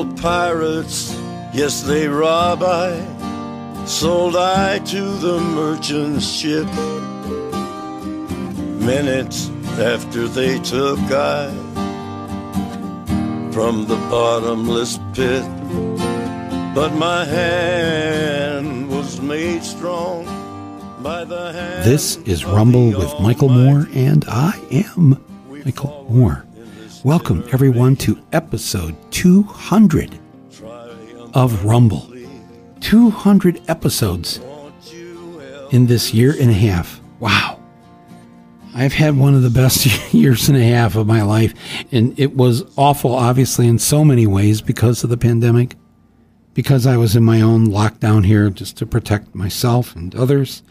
old pirates, yes, they rob I. Sold I to the merchant ship. Minutes after they took I from the bottomless pit. But my hand was made strong by the hand. This is Rumble with Michael Moore, and I am Michael Moore. Welcome, everyone, to episode 200 of Rumble. 200 episodes in this year and a half. Wow. I've had one of the best years and a half of my life, and it was awful, obviously, in so many ways because of the pandemic, because I was in my own lockdown here just to protect myself and others.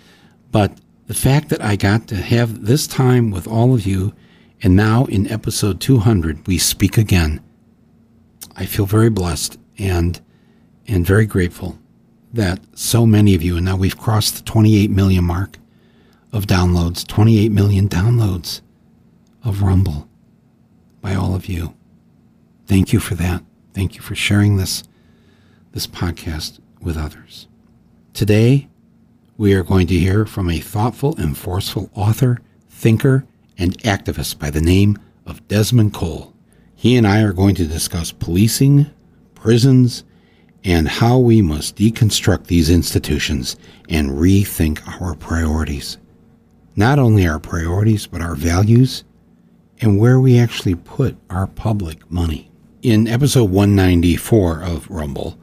But the fact that I got to have this time with all of you, and now in episode 200, we speak again. I feel very blessed and and very grateful that so many of you, and now we've crossed the 28 million mark of downloads, 28 million downloads of Rumble by all of you. Thank you for that. Thank you for sharing this this podcast with others. Today, we are going to hear from a thoughtful and forceful author, thinker, and activist by the name of Desmond Cole. He and I are going to discuss policing, prisons, and how we must deconstruct these institutions and rethink our priorities not only our priorities, but our values and where we actually put our public money. In episode 194 of Rumble,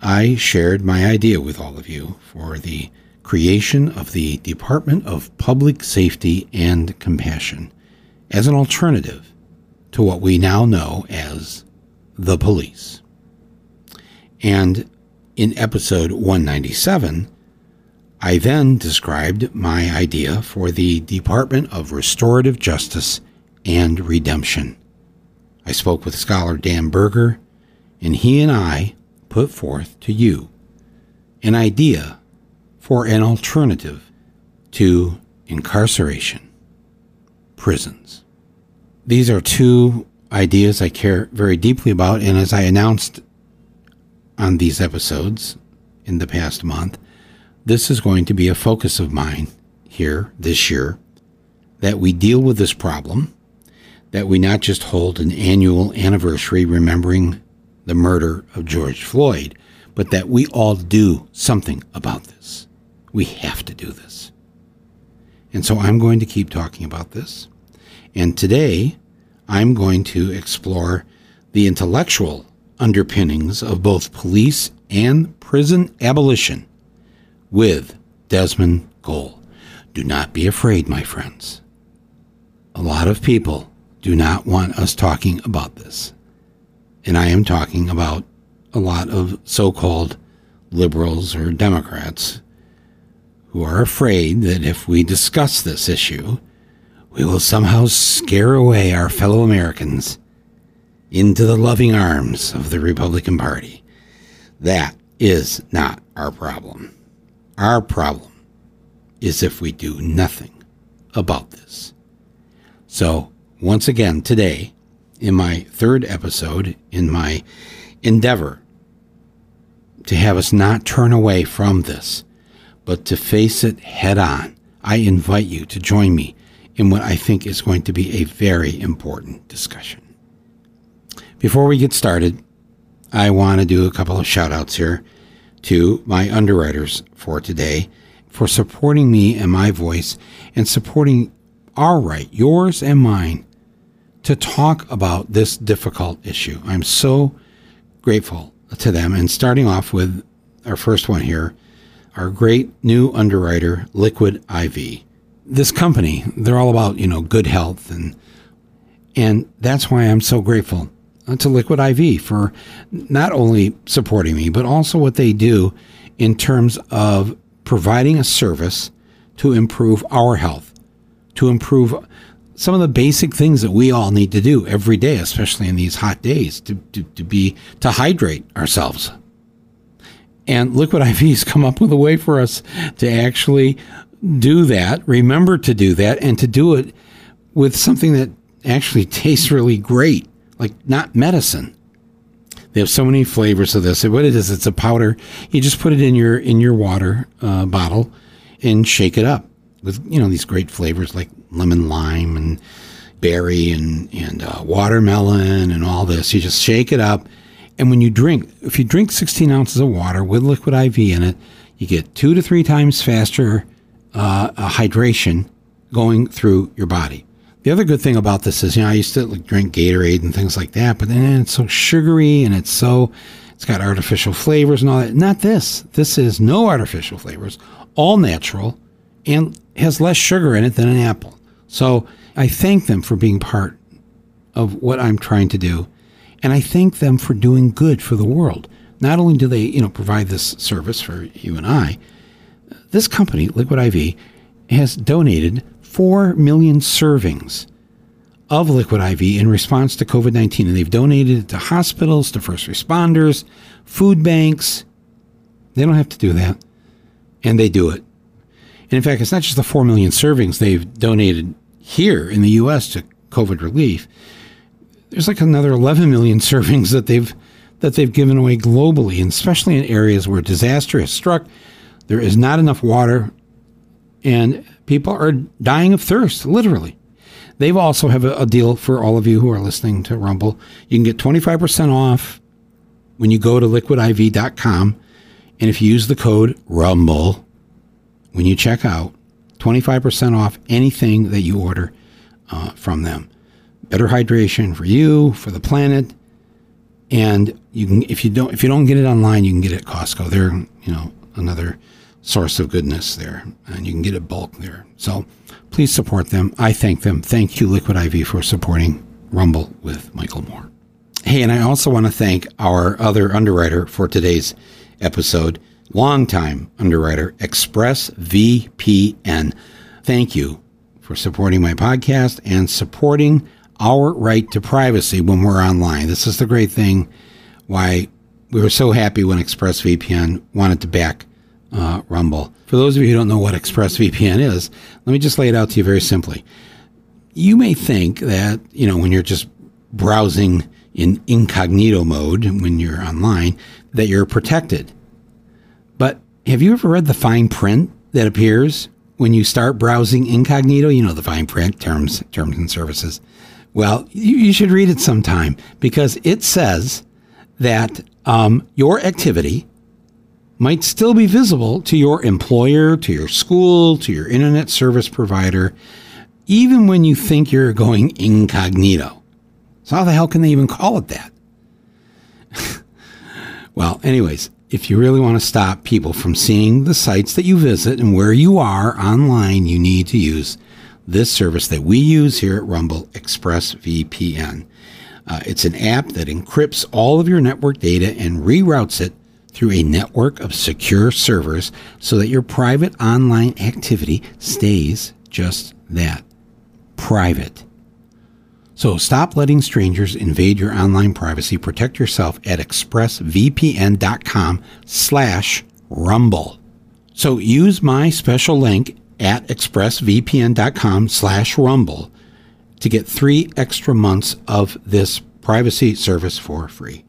I shared my idea with all of you for the creation of the Department of Public Safety and Compassion as an alternative to what we now know as the police. And in episode 197, I then described my idea for the Department of Restorative Justice and Redemption. I spoke with scholar Dan Berger, and he and I put forth to you an idea for an alternative to incarceration, prisons. These are two ideas I care very deeply about, and as I announced on these episodes in the past month, this is going to be a focus of mine here this year that we deal with this problem, that we not just hold an annual anniversary remembering the murder of George Floyd, but that we all do something about this. We have to do this. And so I'm going to keep talking about this. And today, I'm going to explore the intellectual underpinnings of both police and prison abolition with Desmond Cole. Do not be afraid, my friends. A lot of people do not want us talking about this. And I am talking about a lot of so called liberals or Democrats who are afraid that if we discuss this issue, we will somehow scare away our fellow Americans into the loving arms of the Republican Party. That is not our problem. Our problem is if we do nothing about this. So, once again, today, in my third episode, in my endeavor to have us not turn away from this, but to face it head on, I invite you to join me in what I think is going to be a very important discussion. Before we get started, I want to do a couple of shout outs here to my underwriters for today for supporting me and my voice and supporting our right, yours and mine, to talk about this difficult issue. I'm so grateful to them. And starting off with our first one here, our great new underwriter, Liquid IV. This company, they're all about, you know, good health and and that's why I'm so grateful to Liquid IV for not only supporting me, but also what they do in terms of providing a service to improve our health, to improve some of the basic things that we all need to do every day, especially in these hot days, to, to, to be to hydrate ourselves. And Liquid IV's come up with a way for us to actually do that, remember to do that, and to do it with something that actually tastes really great like not medicine. They have so many flavors of this. What it is, it's a powder. You just put it in your in your water uh, bottle and shake it up with you know these great flavors like lemon lime and berry and and uh, watermelon and all this. You just shake it up, and when you drink, if you drink 16 ounces of water with liquid IV in it, you get two to three times faster uh, hydration going through your body. The other good thing about this is, you know, I used to like, drink Gatorade and things like that, but then it's so sugary and it's so, it's got artificial flavors and all that. Not this. This is no artificial flavors, all natural, and has less sugar in it than an apple. So I thank them for being part of what I'm trying to do. And I thank them for doing good for the world. Not only do they, you know, provide this service for you and I, this company, Liquid IV, has donated 4 million servings of liquid IV in response to COVID 19. And they've donated it to hospitals, to first responders, food banks. They don't have to do that. And they do it. And in fact, it's not just the 4 million servings they've donated here in the U.S. to COVID relief. There's like another 11 million servings that they've that they've given away globally, and especially in areas where disaster has struck. There is not enough water and people are dying of thirst, literally. They've also have a, a deal for all of you who are listening to Rumble. You can get 25% off when you go to liquidiv.com. And if you use the code RUMBLE when you check out, 25% off anything that you order uh, from them. Better hydration for you, for the planet. And you can if you don't if you don't get it online, you can get it at Costco. They're, you know, another source of goodness there, and you can get it bulk there. So please support them. I thank them. Thank you, Liquid IV, for supporting Rumble with Michael Moore. Hey, and I also want to thank our other underwriter for today's episode, longtime underwriter, ExpressVPN. Thank you for supporting my podcast and supporting our right to privacy when we're online. This is the great thing why we were so happy when ExpressVPN wanted to back uh, Rumble. For those of you who don't know what ExpressVPN is, let me just lay it out to you very simply. You may think that, you know, when you're just browsing in incognito mode when you're online, that you're protected. But have you ever read the fine print that appears when you start browsing incognito? You know, the fine print terms, terms and services. Well, you, you should read it sometime because it says that um, your activity might still be visible to your employer, to your school, to your internet service provider, even when you think you're going incognito. So, how the hell can they even call it that? well, anyways, if you really want to stop people from seeing the sites that you visit and where you are online, you need to use this service that we use here at Rumble, ExpressVPN. Uh, it's an app that encrypts all of your network data and reroutes it through a network of secure servers so that your private online activity stays just that private. So stop letting strangers invade your online privacy. Protect yourself at expressvpn.com slash rumble. So use my special link at expressvpn.com slash rumble to get three extra months of this privacy service for free.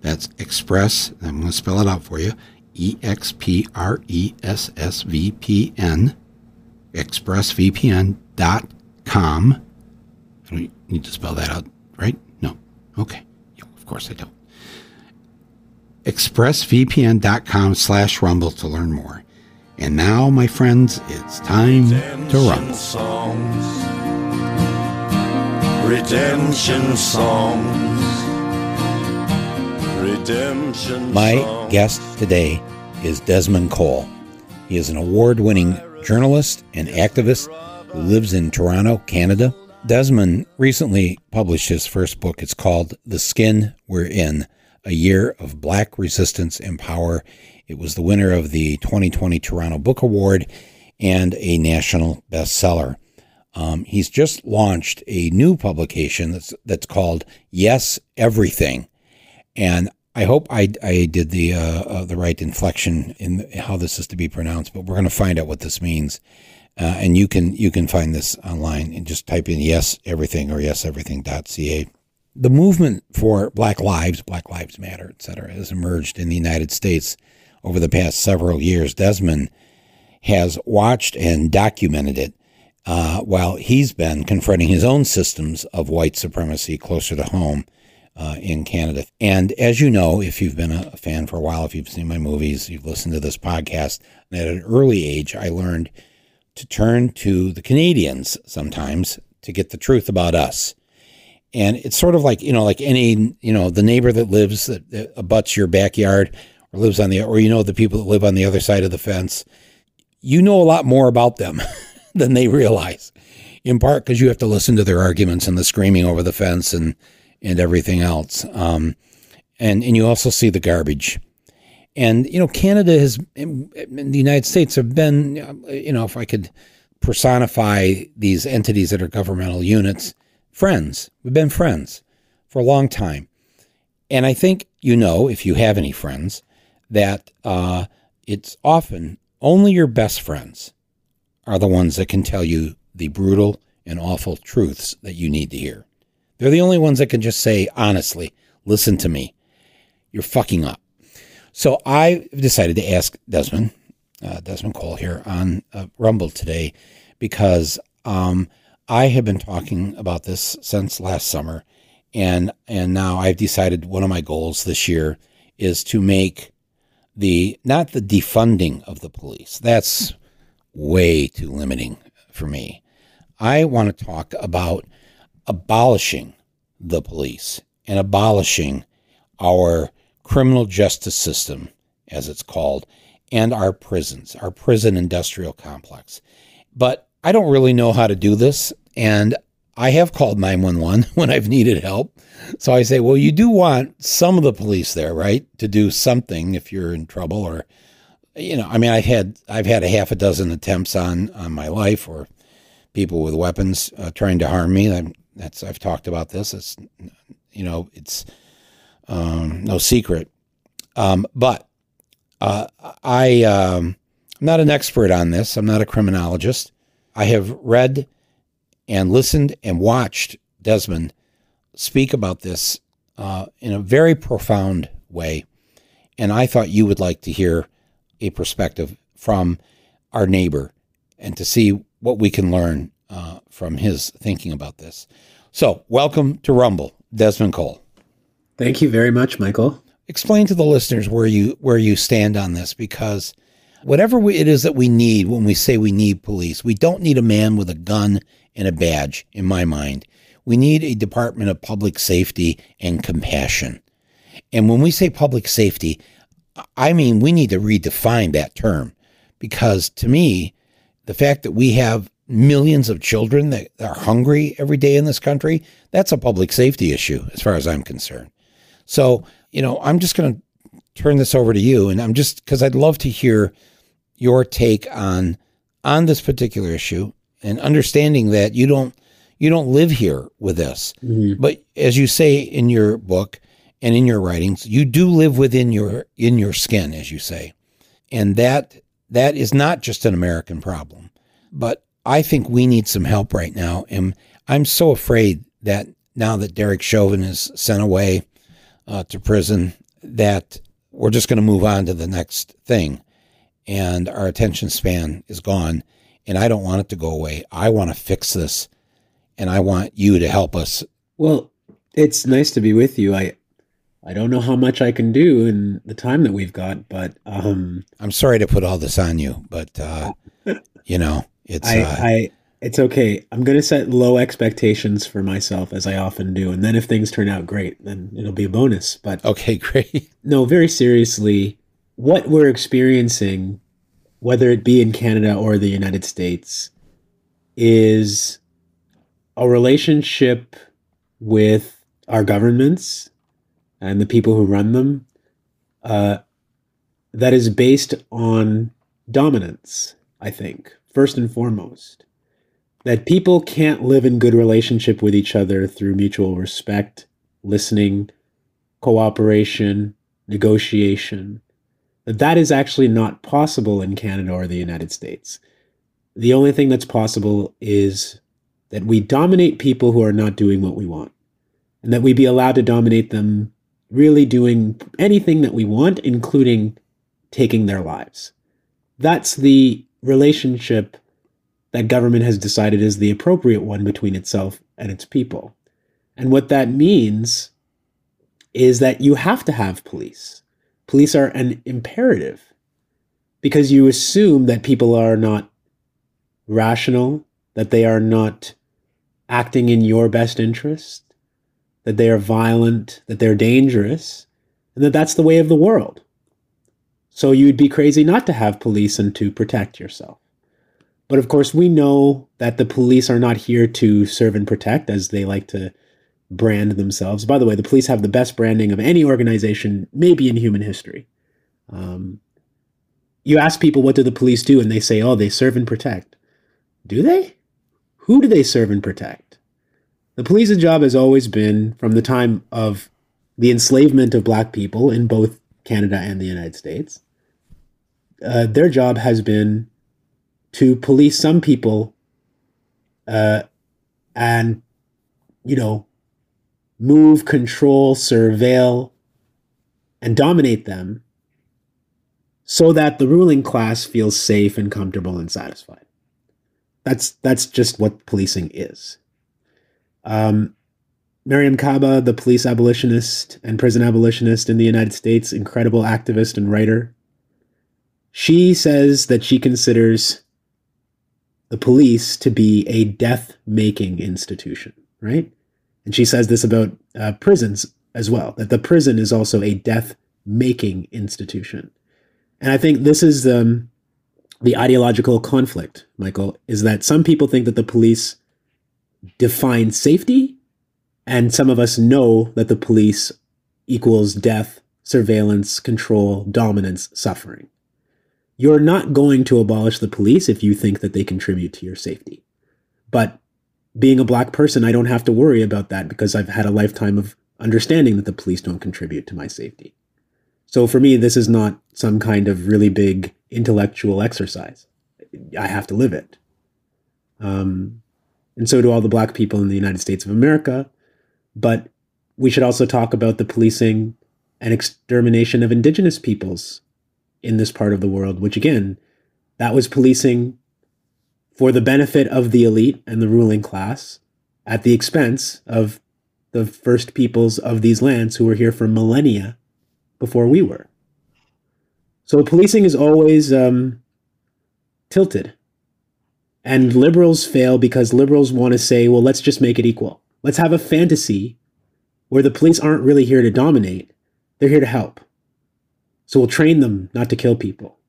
That's Express, I'm going to spell it out for you E X P R E S S V P N, expressvpn.com. I don't need to spell that out, right? No. Okay. Yeah, of course I don't. expressvpn.com slash rumble to learn more. And now, my friends, it's time to rumble. Songs. Redemption songs. Redemption My songs. guest today is Desmond Cole. He is an award winning journalist and activist who lives in Toronto, Canada. Desmond recently published his first book. It's called The Skin We're In A Year of Black Resistance and Power. It was the winner of the 2020 Toronto Book Award and a national bestseller. Um, he's just launched a new publication that's that's called Yes Everything, and I hope I, I did the uh, uh, the right inflection in how this is to be pronounced, but we're going to find out what this means. Uh, and you can you can find this online and just type in yes everything or yes everything.ca. the movement for Black Lives, Black Lives Matter, et cetera, has emerged in the United States over the past several years. Desmond has watched and documented it uh, while he's been confronting his own systems of white supremacy closer to home uh, in Canada. And as you know, if you've been a fan for a while, if you've seen my movies, you've listened to this podcast, at an early age, I learned to turn to the Canadians sometimes to get the truth about us. And it's sort of like, you know, like any, you know, the neighbor that lives that, that abuts your backyard or lives on the, or you know, the people that live on the other side of the fence, you know a lot more about them than they realize, in part because you have to listen to their arguments and the screaming over the fence and, and everything else. Um, and, and you also see the garbage. And, you know, Canada has, in the United States have been, you know, if I could personify these entities that are governmental units, friends. We've been friends for a long time. And I think you know, if you have any friends, that uh, it's often only your best friends are the ones that can tell you the brutal and awful truths that you need to hear. They're the only ones that can just say, honestly, listen to me. You're fucking up. So I decided to ask Desmond, uh, Desmond Cole here on uh, Rumble today, because um, I have been talking about this since last summer, and and now I've decided one of my goals this year is to make the not the defunding of the police. That's way too limiting for me. I want to talk about abolishing the police and abolishing our criminal justice system, as it's called, and our prisons, our prison industrial complex. But I don't really know how to do this. And I have called 911 when I've needed help. So I say, well, you do want some of the police there, right? To do something if you're in trouble or, you know, I mean, I've had, I've had a half a dozen attempts on, on my life or people with weapons uh, trying to harm me. I'm, that's, I've talked about this. It's, you know, it's um, no secret. Um, but uh, I, um, I'm not an expert on this. I'm not a criminologist. I have read and listened and watched Desmond speak about this uh, in a very profound way. And I thought you would like to hear a perspective from our neighbor and to see what we can learn uh, from his thinking about this. So, welcome to Rumble, Desmond Cole. Thank you very much, Michael. Explain to the listeners where you where you stand on this because whatever we, it is that we need when we say we need police, we don't need a man with a gun and a badge, in my mind. We need a Department of Public Safety and Compassion. And when we say public safety, I mean we need to redefine that term because to me, the fact that we have millions of children that are hungry every day in this country, that's a public safety issue as far as I'm concerned. So, you know, I'm just going to turn this over to you and I'm just cuz I'd love to hear your take on on this particular issue and understanding that you don't you don't live here with us. Mm-hmm. But as you say in your book and in your writings, you do live within your in your skin, as you say. And that that is not just an American problem. But I think we need some help right now. And I'm so afraid that now that Derek Chauvin is sent away uh, to prison, that we're just going to move on to the next thing. And our attention span is gone and I don't want it to go away. I want to fix this, and I want you to help us. Well, it's nice to be with you. I I don't know how much I can do in the time that we've got, but um, I'm sorry to put all this on you, but uh, you know, it's I, uh, I it's okay. I'm going to set low expectations for myself as I often do, and then if things turn out great, then it'll be a bonus. But okay, great. No, very seriously, what we're experiencing whether it be in Canada or the United States, is a relationship with our governments and the people who run them uh, that is based on dominance, I think, first and foremost. That people can't live in good relationship with each other through mutual respect, listening, cooperation, negotiation that is actually not possible in Canada or the United States. The only thing that's possible is that we dominate people who are not doing what we want. and that we be allowed to dominate them, really doing anything that we want, including taking their lives. That's the relationship that government has decided is the appropriate one between itself and its people. And what that means is that you have to have police. Police are an imperative because you assume that people are not rational, that they are not acting in your best interest, that they are violent, that they're dangerous, and that that's the way of the world. So you'd be crazy not to have police and to protect yourself. But of course, we know that the police are not here to serve and protect, as they like to brand themselves. By the way, the police have the best branding of any organization, maybe in human history. Um, you ask people, what do the police do? And they say, oh, they serve and protect. Do they? Who do they serve and protect? The police's job has always been, from the time of the enslavement of black people in both Canada and the United States, uh, their job has been to police some people uh, and, you know, move, control, surveil, and dominate them so that the ruling class feels safe and comfortable and satisfied. That's that's just what policing is. Um, Mariame Kaba, the police abolitionist and prison abolitionist in the United States, incredible activist and writer, she says that she considers the police to be a death making institution, right? And she says this about uh, prisons as well, that the prison is also a death making institution. And I think this is um, the ideological conflict, Michael, is that some people think that the police define safety, and some of us know that the police equals death, surveillance, control, dominance, suffering. You're not going to abolish the police if you think that they contribute to your safety. But being a black person, I don't have to worry about that because I've had a lifetime of understanding that the police don't contribute to my safety. So for me, this is not some kind of really big intellectual exercise. I have to live it. Um, and so do all the black people in the United States of America. But we should also talk about the policing and extermination of indigenous peoples in this part of the world, which again, that was policing for the benefit of the elite and the ruling class at the expense of the first peoples of these lands who were here for millennia before we were. So policing is always um, tilted. And liberals fail because liberals want to say, well, let's just make it equal. Let's have a fantasy where the police aren't really here to dominate, they're here to help. So we'll train them not to kill people.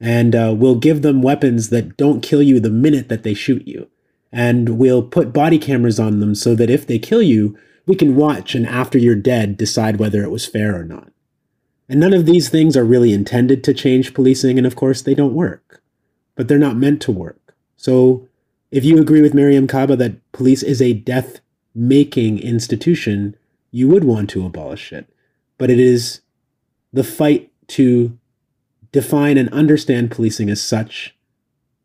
And uh, we'll give them weapons that don't kill you the minute that they shoot you. And we'll put body cameras on them so that if they kill you, we can watch and after you're dead decide whether it was fair or not. And none of these things are really intended to change policing, and of course, they don't work. But they're not meant to work. So if you agree with Mariame Kaba that police is a death making institution, you would want to abolish it. But it is the fight to define and understand policing as such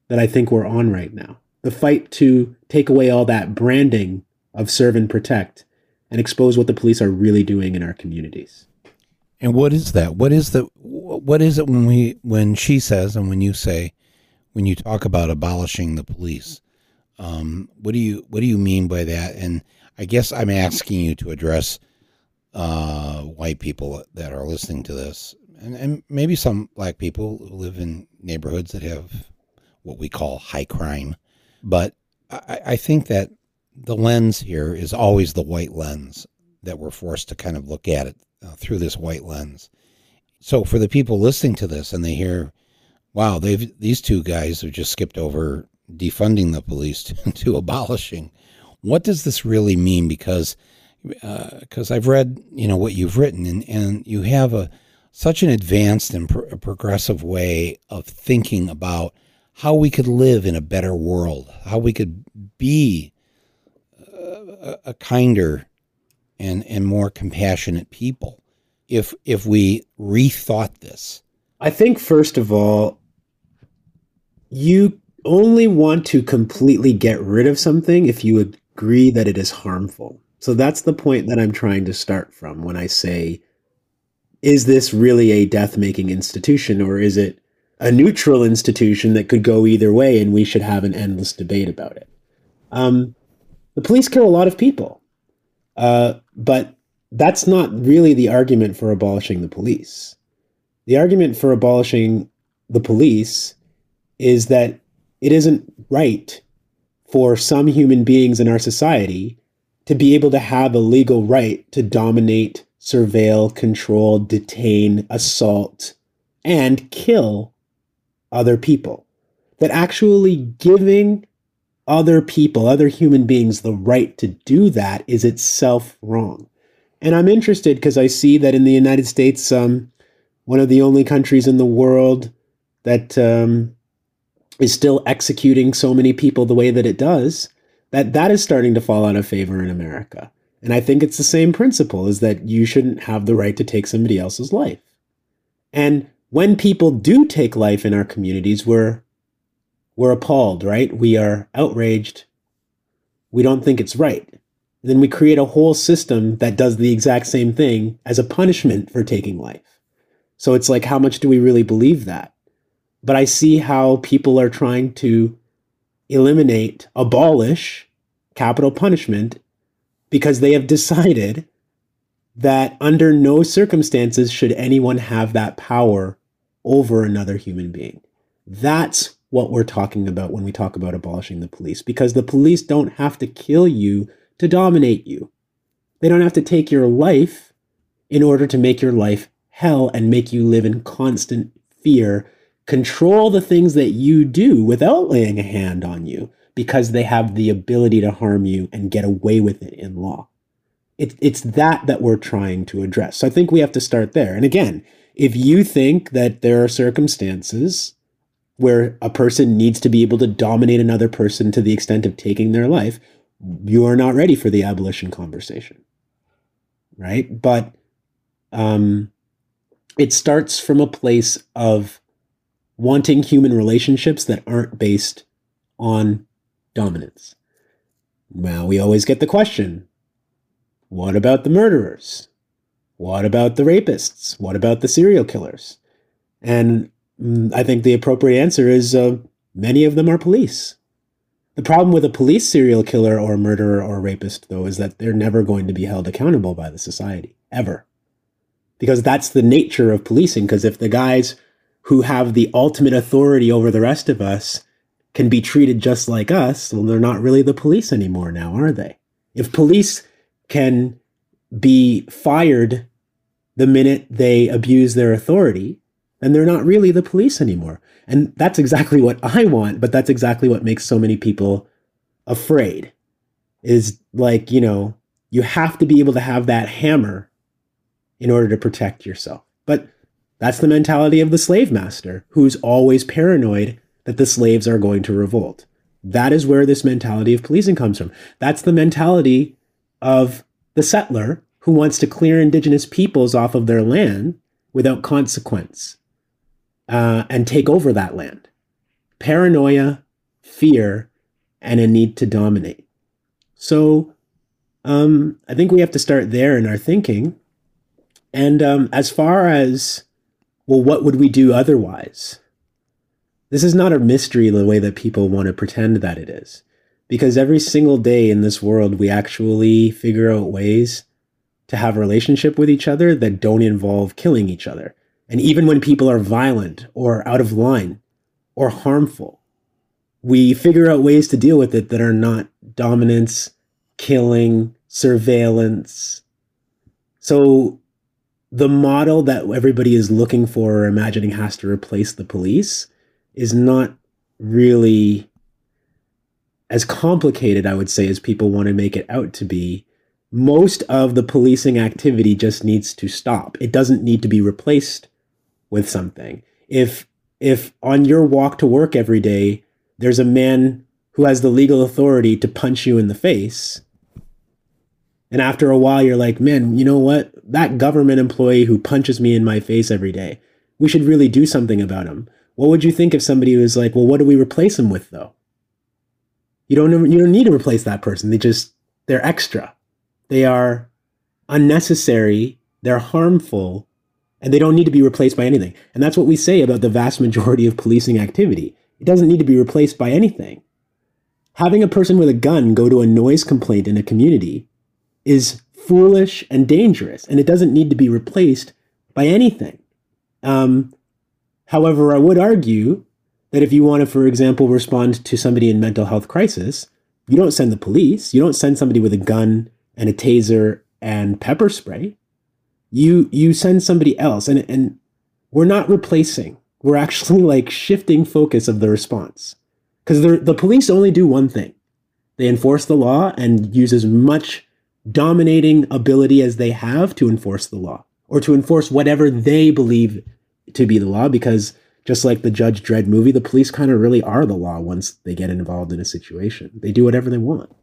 that I think we're on right now. The fight to take away all that branding of serve and protect and expose what the police are really doing in our communities. And what is that? What is the what is it when we when she says and when you say when you talk about abolishing the police? Um, what do you what do you mean by that? And I guess I'm asking you to address uh, white people that are listening to this and, and maybe some black people who live in neighborhoods that have what we call high crime. But I, I think that the lens here is always the white lens that we're forced to kind of look at it uh, through this white lens. So for the people listening to this and they hear, wow, they've these two guys have just skipped over defunding the police to, to abolishing. What does this really mean? Because because uh, I've read you know what you've written and, and you have a such an advanced and pro- progressive way of thinking about how we could live in a better world, how we could be uh, a, a kinder and, and more compassionate people if if we rethought this. I think first of all, you only want to completely get rid of something if you agree that it is harmful. So that's the point that I'm trying to start from when I say, is this really a death making institution or is it a neutral institution that could go either way and we should have an endless debate about it? Um, the police kill a lot of people, uh, but that's not really the argument for abolishing the police. The argument for abolishing the police is that it isn't right for some human beings in our society to be able to have a legal right to dominate, surveil, control, detain, assault, and kill other people. That actually giving other people, other human beings, the right to do that is itself wrong. And I'm interested because I see that in the United States, um, one of the only countries in the world that um, is still executing so many people the way that it does, that that is starting to fall out of favor in America. And I think it's the same principle is that you shouldn't have the right to take somebody else's life. And when people do take life in our communities, we're we're appalled, right? We are outraged. We don't think it's right. And then we create a whole system that does the exact same thing as a punishment for taking life. So it's like, how much do we really believe that? But I see how people are trying to eliminate, abolish capital punishment because they have decided that under no circumstances should anyone have that power over another human being. That's what we're talking about when we talk about abolishing the police, because the police don't have to kill you to dominate you. They don't have to take your life in order to make your life hell and make you live in constant fear control the things that you do without laying a hand on you because they have the ability to harm you and get away with it in law. It, it's that that we're trying to address. So I think we have to start there. And again, if you think that there are circumstances where a person needs to be able to dominate another person to the extent of taking their life, you are not ready for the abolition conversation. Right? But um, it starts from a place of wanting human relationships that aren't based on dominance. Well, we always get the question what about the murderers? What about the rapists? What about the serial killers? And mm, I think the appropriate answer is uh, many of them are police. The problem with a police serial killer or murderer or rapist, though, is that they're never going to be held accountable by the society, ever. Because that's the nature of policing. Because if the guys who have the ultimate authority over the rest of us can be treated just like us, well, they're not really the police anymore now, are they? If police can be fired the minute they abuse their authority, then they're not really the police anymore. And that's exactly what I want, but that's exactly what makes so many people afraid. Is like, you know, you have to be able to have that hammer in order to protect yourself. But that's the mentality of the slave master, who's always paranoid that the slaves are going to revolt. That is where this mentality of policing comes from. That's the mentality of the settler who wants to clear indigenous peoples off of their land without consequence uh, and take over that land. Paranoia, fear, and a need to dominate. So um, I think we have to start there in our thinking. And um, as far as well, what would we do otherwise? This is not a mystery the way that people want to pretend that it is. Because every single day in this world, we actually figure out ways to have a relationship with each other that don't involve killing each other. And even when people are violent or out of line or harmful, we figure out ways to deal with it that are not dominance, killing, surveillance. So the model that everybody is looking for or imagining has to replace the police is not really as complicated, I would say, as people want to make it out to be. Most of the policing activity just needs to stop. It doesn't need to be replaced with something. If if on your walk to work every day there's a man who has the legal authority to punch you in the face, and after a while, you're like, man, you know what? That government employee who punches me in my face every day, we should really do something about him. What would you think if somebody was like, well, what do we replace them with though? You don't you don't need to replace that person. They just they're extra. They are unnecessary, they're harmful, and they don't need to be replaced by anything. And that's what we say about the vast majority of policing activity. It doesn't need to be replaced by anything. Having a person with a gun go to a noise complaint in a community is foolish and dangerous, and it doesn't need to be replaced by anything. Um, however, I would argue that if you want to, for example, respond to somebody in mental health crisis, you don't send the police, you don't send somebody with a gun and a taser and pepper spray. You you send somebody else, and and we're not replacing. We're actually like shifting focus of the response because the police only do one thing: they enforce the law and use as much dominating ability as they have to enforce the law or to enforce whatever they believe to be the law because just like the Judge Dredd movie, the police kind of really are the law once they get involved in a situation. They do whatever they want.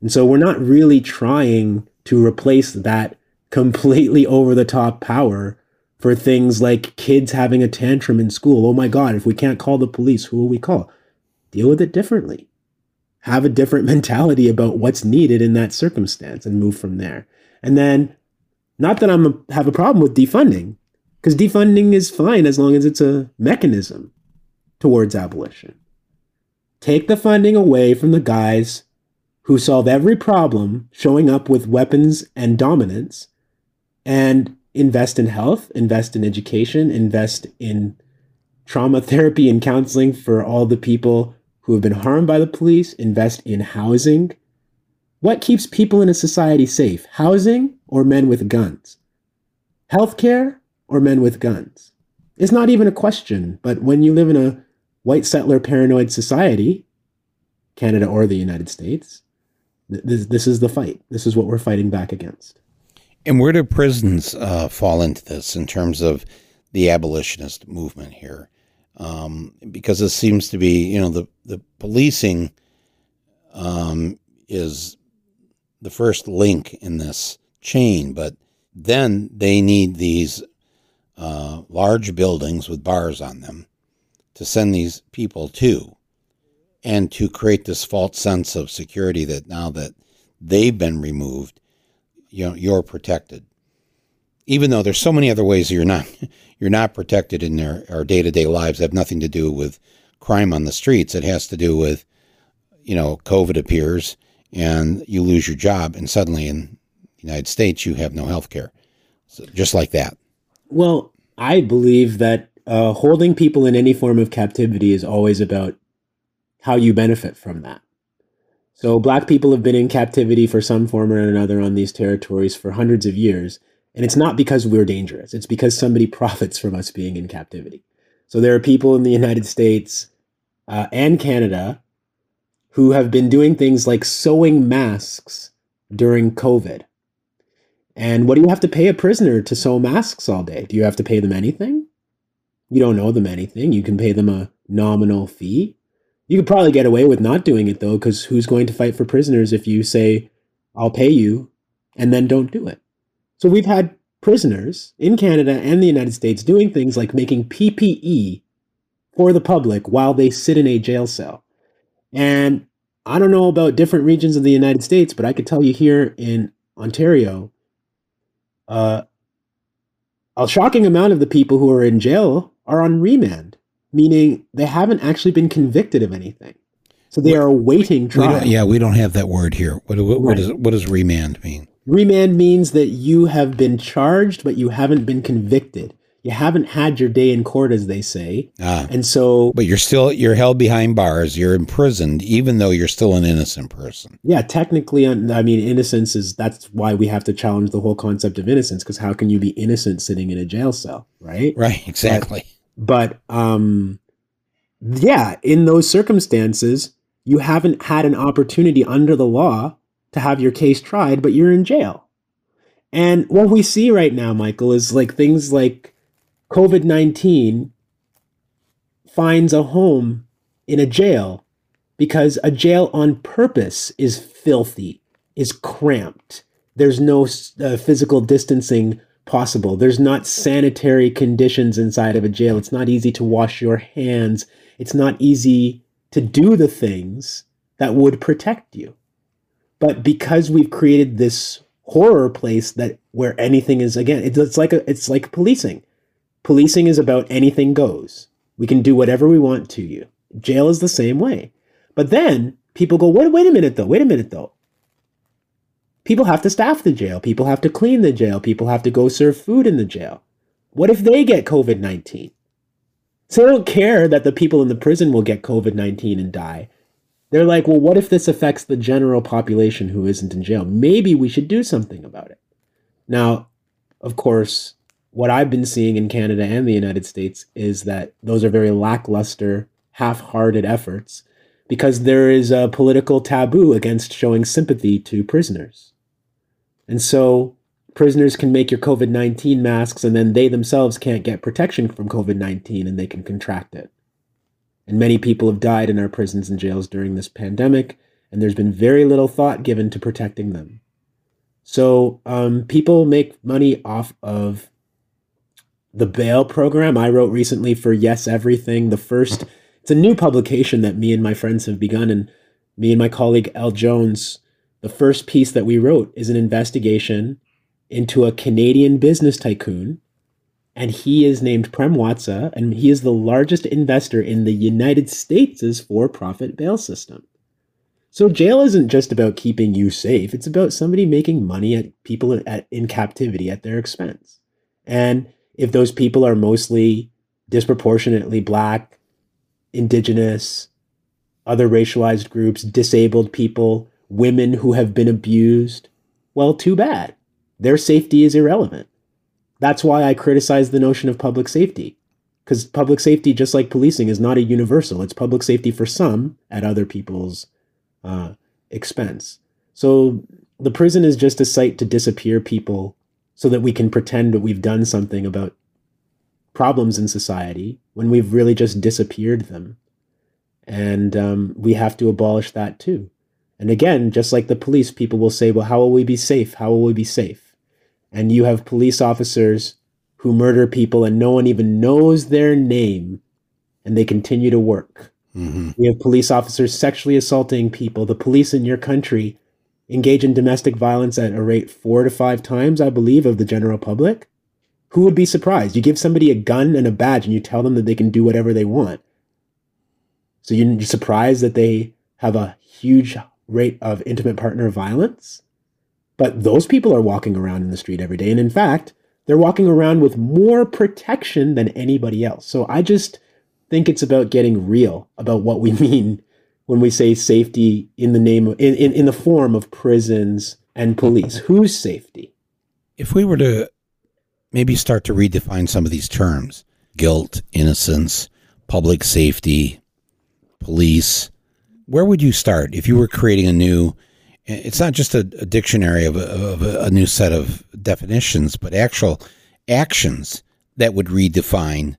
And so we're not really trying to replace that completely over the top power for things like kids having a tantrum in school. Oh my God, if we can't call the police, who will we call? Deal with it differently. Have a different mentality about what's needed in that circumstance and move from there. And then, not that I'm have a problem with defunding, because defunding is fine as long as it's a mechanism towards abolition. Take the funding away from the guys who solve every problem showing up with weapons and dominance and invest in health, invest in education, invest in trauma therapy and counseling for all the people who have been harmed by the police, invest in housing. What keeps people in a society safe? Housing or men with guns? Healthcare or men with guns? It's not even a question, but when you live in a white settler paranoid society, Canada or the United States, this, this is the fight. This is what we're fighting back against. And where do prisons uh, fall into this in terms of the abolitionist movement here? Um, because it seems to be, you know, the, the policing um, is the first link in this chain, but then they need these uh, large buildings with bars on them to send these people to and to create this false sense of security that now that they've been removed, you know, you're protected. Even though there's so many other ways you're not you're not protected in their our day to day lives have nothing to do with crime on the streets. It has to do with, you know, COVID appears and you lose your job and suddenly in the United States you have no health care. So just like that. Well, I believe that uh, holding people in any form of captivity is always about how you benefit from that. So, black people have been in captivity for some form or another on these territories for hundreds of years. And it's not because we're dangerous, it's because somebody profits from us being in captivity. So, there are people in the United States uh, and Canada who have been doing things like sewing masks during COVID and what do you have to pay a prisoner to sew masks all day? Do you have to pay them anything? You don't owe them anything. You can pay them a nominal fee. You could probably get away with not doing it though, because who's going to fight for prisoners if you say, I'll pay you, and then don't do it? So we've had prisoners in Canada and the United States doing things like making PPE for the public while they sit in a jail cell. And I don't know about different regions of the United States, but I could tell you here in Ontario, uh, a shocking amount of the people who are in jail are on remand, meaning they haven't actually been convicted of anything. So they are awaiting trial. We yeah, we don't have that word here. What, what, what, right. what does remand mean? Remand means that you have been charged, but you haven't been convicted you haven't had your day in court, as they say. Ah, and so, but you're still you're held behind bars. You're imprisoned, even though you're still an innocent person. Yeah, technically, I mean, innocence is that's why we have to challenge the whole concept of innocence. Because how can you be innocent sitting in a jail cell, right? Right, exactly. But, but um, yeah, in those circumstances, you haven't had an opportunity under the law to have your case tried, but you're in jail. And what we see right now, Michael, is like things like COVID 19 finds a home in a jail because a jail on purpose is filthy, is cramped. There's no uh, physical distancing possible. There's not sanitary conditions inside of a jail. It's not easy to wash your hands. It's not easy to do the things that would protect you. But because we've created this horror place that where anything is again, it's, it's like a, it's like policing. Policing is about anything goes. We can do whatever we want to you. Jail is the same way. But then people go, wait, wait a minute though, wait a minute though. People have to staff the jail. People have to clean the jail. People have to go serve food in the jail. What if they get COVID 19? So they don't care that the people in the prison will get COVID 19 and die. They're like, well, what if this affects the general population who isn't in jail? Maybe we should do something about it. Now, of course, what I've been seeing in Canada and the United States is that those are very lackluster, half hearted efforts because there is a political taboo against showing sympathy to prisoners. And so prisoners can make your COVID 19 masks and then they themselves can't get protection from COVID 19 and they can contract it. And many people have died in our prisons and jails during this pandemic, and there's been very little thought given to protecting them. So um, people make money off of the bail program I wrote recently for Yes Everything. The first, it's a new publication that me and my friends have begun, and me and my colleague El Jones. The first piece that we wrote is an investigation into a Canadian business tycoon and he is named Prem Watsa, and he is the largest investor in the United States' for-profit bail system. So jail isn't just about keeping you safe; it's about somebody making money at people at, in captivity at their expense. And if those people are mostly disproportionately black, indigenous, other racialized groups, disabled people, women who have been abused, well, too bad. Their safety is irrelevant. That's why I criticize the notion of public safety. Because public safety, just like policing, is not a universal. It's public safety for some at other people's uh, expense. So the prison is just a site to disappear people so that we can pretend that we've done something about problems in society when we've really just disappeared them. And um, we have to abolish that too. And again, just like the police, people will say, well, how will we be safe? How will we be safe? and you have police officers who murder people and no one even knows their name and they continue to work. Mm-hmm. We have police officers sexually assaulting people. The police in your country engage in domestic violence at a rate four to five times, I believe, of the general public. Who would be surprised? You give somebody a gun and a badge and you tell them that they can do whatever they want. So you're surprised that they have a huge rate of intimate partner violence? But those people are walking around in the street every day. And in fact, they're walking around with more protection than anybody else. So I just think it's about getting real about what we mean when we say safety in the name of, in, in, in the form of prisons and police. Whose safety? If we were to maybe start to redefine some of these terms guilt, innocence, public safety, police, where would you start if you were creating a new it's not just a, a dictionary of, a, of a, a, new set of definitions, but actual actions that would redefine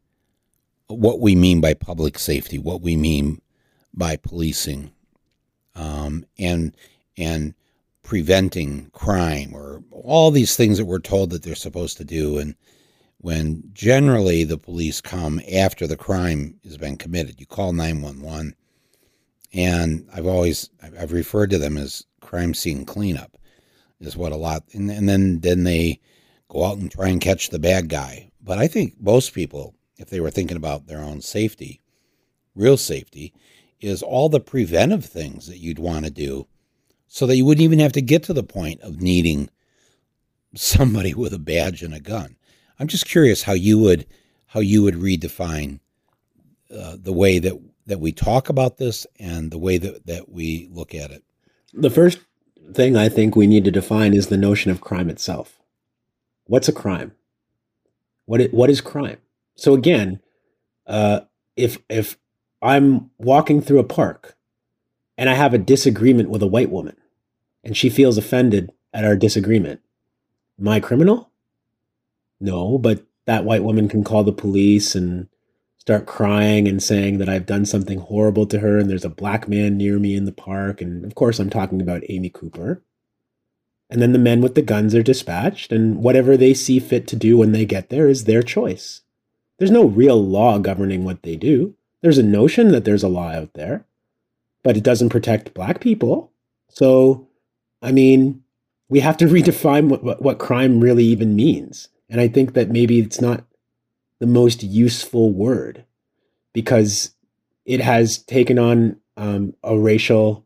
what we mean by public safety, what we mean by policing, um, and and preventing crime, or all these things that we're told that they're supposed to do, and when generally the police come after the crime has been committed. You call nine one one, and I've always I've referred to them as crime scene cleanup is what a lot and, and then then they go out and try and catch the bad guy but i think most people if they were thinking about their own safety real safety is all the preventive things that you'd want to do so that you wouldn't even have to get to the point of needing somebody with a badge and a gun i'm just curious how you would how you would redefine uh, the way that that we talk about this and the way that, that we look at it the first thing I think we need to define is the notion of crime itself. What's a crime? What what is crime? So again, uh, if if I'm walking through a park and I have a disagreement with a white woman and she feels offended at our disagreement, am criminal? No, but that white woman can call the police and start crying and saying that I've done something horrible to her and there's a black man near me in the park. And of course, I'm talking about Amy Cooper. And then the men with the guns are dispatched, and whatever they see fit to do when they get there is their choice. There's no real law governing what they do. There's a notion that there's a law out there, but it doesn't protect black people. So I mean, we have to redefine what, what, what crime really even means. And I think that maybe it's not the most useful word because it has taken on um, a racial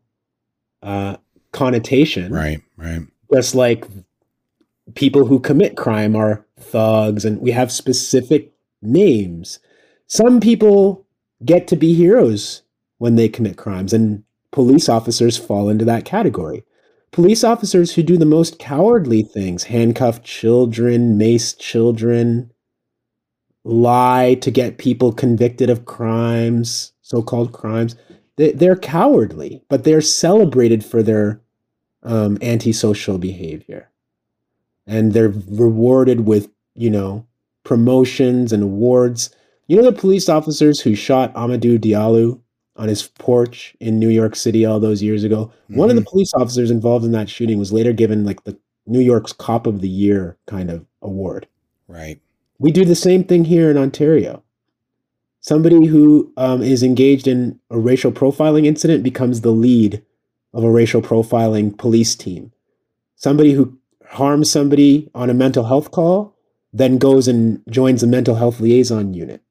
uh, connotation. Right, right. Just like people who commit crime are thugs, and we have specific names. Some people get to be heroes when they commit crimes, and police officers fall into that category. Police officers who do the most cowardly things, handcuff children, mace children, lie to get people convicted of crimes, so called crimes, they, are cowardly, but they're celebrated for their um, antisocial behavior. And they're rewarded with, you know, promotions and awards. You know the police officers who shot Amadou Diallo on his porch in New York City all those years ago? Mm-hmm. One of the mm-hmm. police officers involved in that shooting was later given like the New York's Cop of the Year kind of award. Right. We do the same thing here in Ontario. Somebody who um, is engaged in a racial profiling incident becomes the lead of a racial profiling police team. Somebody who harms somebody on a mental health call then goes and joins a mental health liaison unit.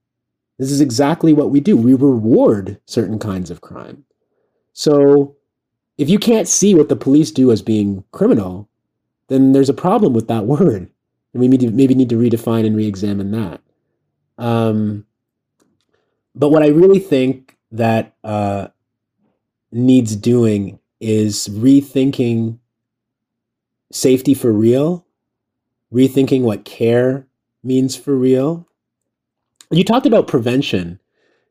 This is exactly what we do. We reward certain kinds of crime. So if you can't see what the police do as being criminal, then there's a problem with that word. And we maybe, maybe need to redefine and re-examine that. Um, but what I really think that uh, needs doing is rethinking safety for real, rethinking what care means for real. You talked about prevention,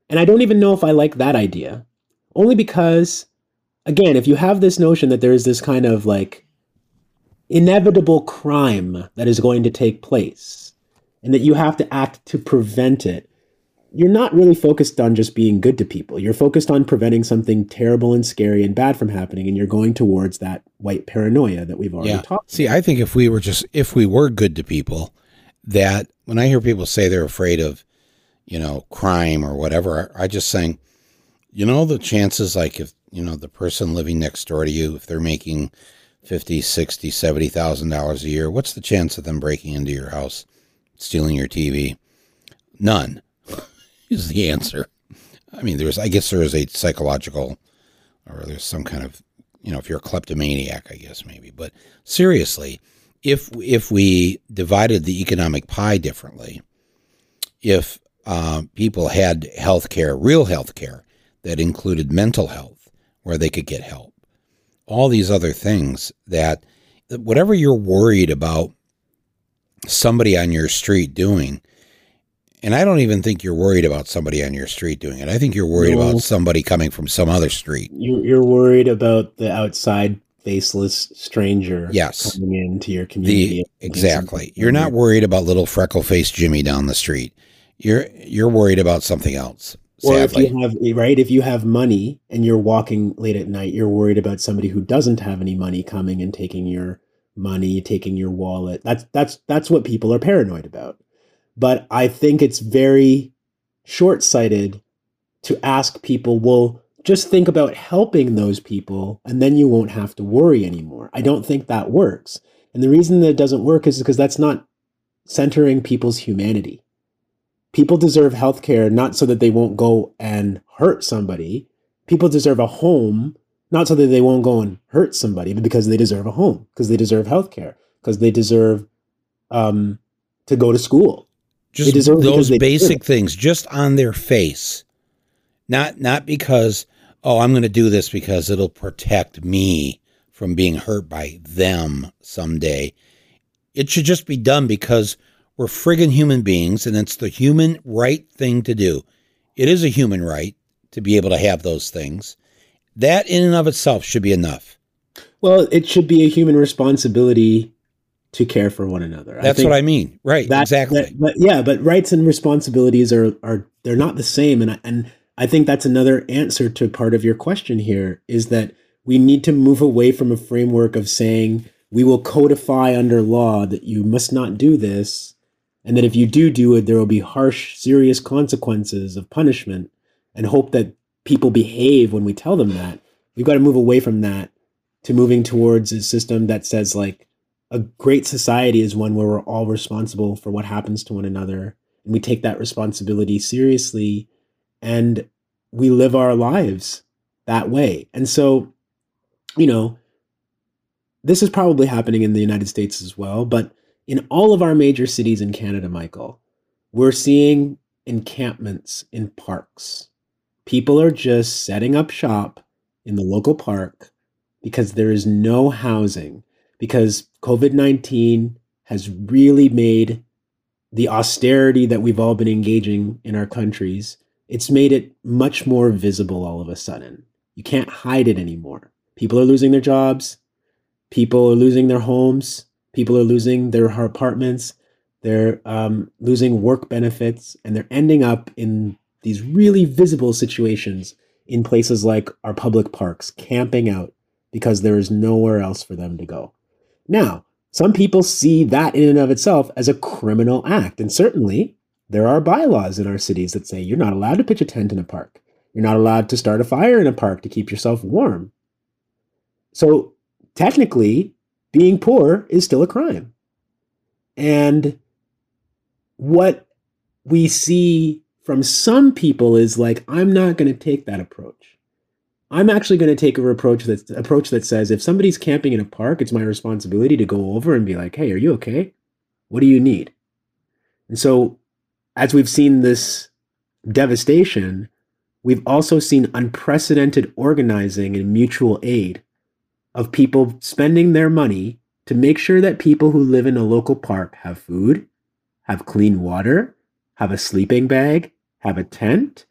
and I don't even know if I like that idea. Only because, again, if you have this notion that there is this kind of like inevitable crime that is going to take place and that you have to act to prevent it, you're not really focused on just being good to people. You're focused on preventing something terrible and scary and bad from happening, and you're going towards that white paranoia that we've already yeah. talked. See, I think if we were just if we were good to people, that when I hear people say they're afraid of, you know, crime or whatever, I just saying, you know, the chances like if you know the person living next door to you, if they're making fifty, sixty, seventy thousand dollars a year, what's the chance of them breaking into your house, stealing your TV? None is the answer. I mean, there's, I guess there is a psychological, or there's some kind of, you know, if you're a kleptomaniac, I guess maybe. But seriously, if if we divided the economic pie differently, if uh, people had health care, real health care that included mental health, where they could get help, all these other things that whatever you're worried about somebody on your street doing, and I don't even think you're worried about somebody on your street doing it. I think you're worried no. about somebody coming from some other street. You're worried about the outside faceless stranger yes. coming into your community. The, exactly. You're not worried about little freckle faced Jimmy down the street. You're you're worried about something else. Or if you have right, if you have money and you're walking late at night, you're worried about somebody who doesn't have any money coming and taking your money, taking your wallet. That's that's that's what people are paranoid about. But I think it's very short sighted to ask people, well, just think about helping those people and then you won't have to worry anymore. I don't think that works. And the reason that it doesn't work is because that's not centering people's humanity. People deserve health care not so that they won't go and hurt somebody. People deserve a home not so that they won't go and hurt somebody, but because they deserve a home, because they deserve health care, because they deserve um, to go to school, just those basic things, just on their face, not not because oh I'm going to do this because it'll protect me from being hurt by them someday. It should just be done because we're friggin' human beings, and it's the human right thing to do. It is a human right to be able to have those things. That in and of itself should be enough. Well, it should be a human responsibility to care for one another. That's I what I mean. Right. That, exactly. That, but yeah, but rights and responsibilities are are they're not the same and and I think that's another answer to part of your question here is that we need to move away from a framework of saying we will codify under law that you must not do this and that if you do do it there will be harsh serious consequences of punishment and hope that people behave when we tell them that. We've got to move away from that to moving towards a system that says like a great society is one where we're all responsible for what happens to one another and we take that responsibility seriously and we live our lives that way. And so, you know, this is probably happening in the United States as well, but in all of our major cities in Canada, Michael, we're seeing encampments in parks. People are just setting up shop in the local park because there is no housing, because COVID 19 has really made the austerity that we've all been engaging in our countries, it's made it much more visible all of a sudden. You can't hide it anymore. People are losing their jobs. People are losing their homes. People are losing their apartments. They're um, losing work benefits, and they're ending up in these really visible situations in places like our public parks, camping out because there is nowhere else for them to go. Now, some people see that in and of itself as a criminal act. And certainly, there are bylaws in our cities that say you're not allowed to pitch a tent in a park. You're not allowed to start a fire in a park to keep yourself warm. So, technically, being poor is still a crime. And what we see from some people is like, I'm not going to take that approach. I'm actually going to take a approach that approach that says if somebody's camping in a park, it's my responsibility to go over and be like, "Hey, are you okay? What do you need?" And so, as we've seen this devastation, we've also seen unprecedented organizing and mutual aid of people spending their money to make sure that people who live in a local park have food, have clean water, have a sleeping bag, have a tent,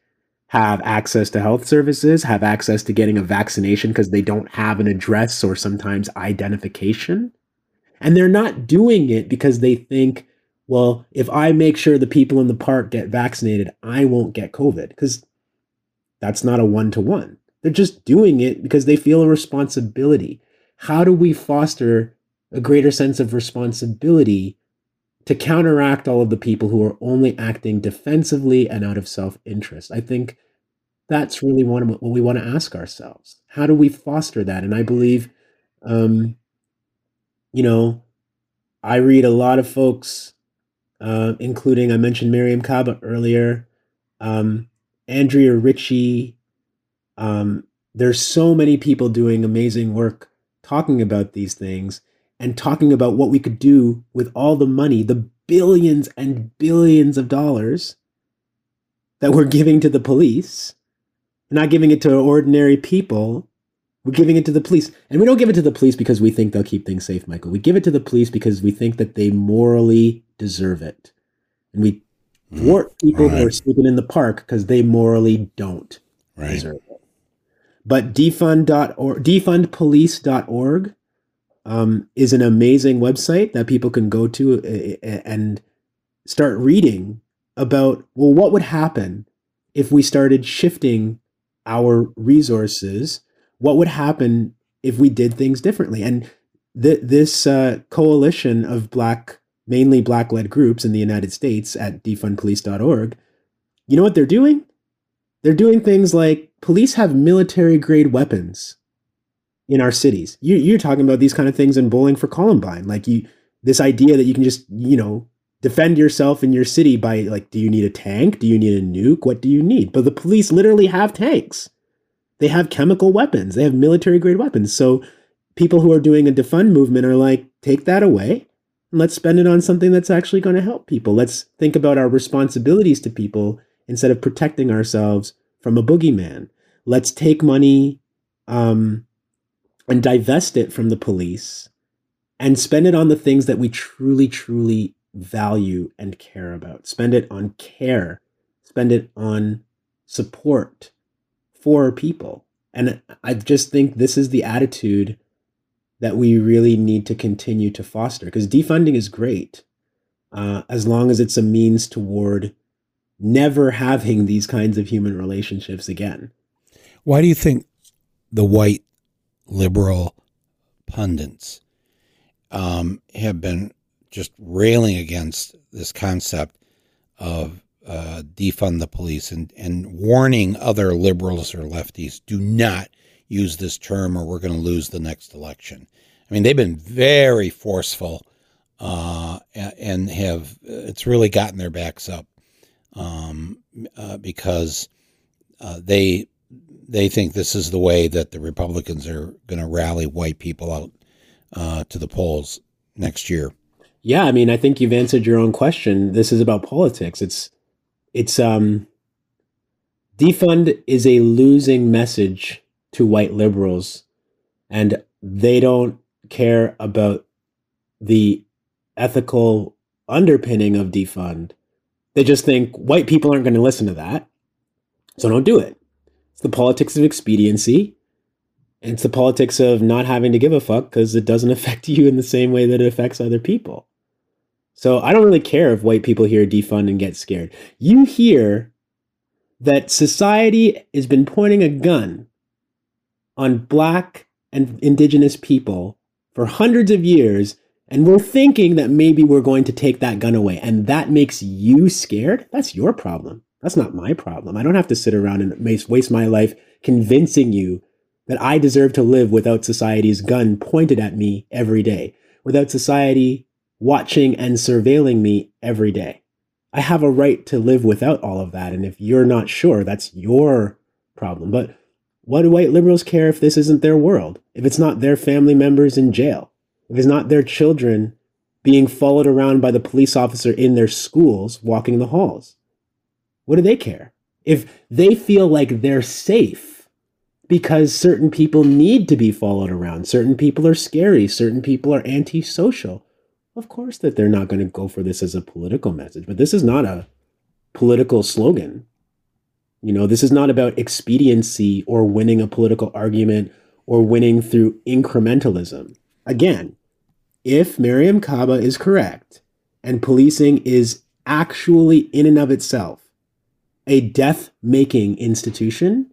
have access to health services, have access to getting a vaccination because they don't have an address or sometimes identification. And they're not doing it because they think, well, if I make sure the people in the park get vaccinated, I won't get COVID. Because that's not a one to one. They're just doing it because they feel a responsibility. How do we foster a greater sense of responsibility to counteract all of the people who are only acting defensively and out of self interest. I think that's really one what we want to ask ourselves. How do we foster that? And I believe, um, you know, I read a lot of folks, uh, including I mentioned Mariame Kaba earlier, um, Andrea Ritchie. Um, there's so many people doing amazing work talking about these things and talking about what we could do with all the money, the billions and billions of dollars that we're giving to the police. We're not giving it to ordinary people. We're giving it to the police. And we don't give it to the police because we think they'll keep things safe, Michael. We give it to the police because we think that they morally deserve it. And we mm, thwart people right. who are sleeping in the park because they morally don't right. deserve it. But defund.org, defundpolice.org um, is an amazing website that people can go to uh, uh, and start reading about well what would happen if we started shifting our resources? What would happen if we did things differently? And th- this uh, coalition of black mainly black led groups in the united states at defundpolice.org you know what they're doing they're doing things like police have military grade weapons in our cities. You, you're talking about these kind of things in bowling for Columbine, like you this idea that you can just you know defend yourself in your city by like, do you need a tank? Do you need a nuke? What do you need? But the police literally have tanks. They have chemical weapons. They have military grade weapons. So people who are doing a defund movement are like, take that away and let's spend it on something that's actually going to help people. Let's think about our responsibilities to people instead of protecting ourselves from a boogeyman. Let's take money um, and divest it from the police and spend it on the things that we truly, truly value and care about. Spend it on care, spend it on support for people. And I just think this is the attitude that we really need to continue to foster because defunding is great uh, as long as it's a means toward never having these kinds of human relationships again. Why do you think the white liberal pundits um, have been just railing against this concept of uh, defund the police and, and warning other liberals or lefties do not use this term or we're going to lose the next election. I mean, they've been very forceful uh, and have it's really gotten their backs up um, uh, because uh, they they think this is the way that the Republicans are going to rally white people out uh, to the polls next year. Yeah, I mean, I think you've answered your own question. This is about politics. It's it's um defund is a losing message to white liberals and they don't care about the ethical underpinning of defund. They just think white people aren't going to listen to that. So don't do it. It's the politics of expediency. And it's the politics of not having to give a fuck because it doesn't affect you in the same way that it affects other people. So I don't really care if white people hear defund and get scared. You hear that society has been pointing a gun on black and indigenous people for hundreds of years, and we're thinking that maybe we're going to take that gun away, and that makes you scared? That's your problem. That's not my problem. I don't have to sit around and waste my life convincing you that I deserve to live without society's gun pointed at me every day, without society watching and surveilling me every day. I have a right to live without all of that. And if you're not sure, that's your problem. But what do white liberals care if this isn't their world? If it's not their family members in jail? If it's not their children being followed around by the police officer in their schools walking the halls? What do they care? If they feel like they're safe because certain people need to be followed around, certain people are scary, certain people are antisocial, of course that they're not going to go for this as a political message, but this is not a political slogan. You know, this is not about expediency or winning a political argument or winning through incrementalism. Again, if Mariame Kaba is correct and policing is actually in and of itself a death making institution,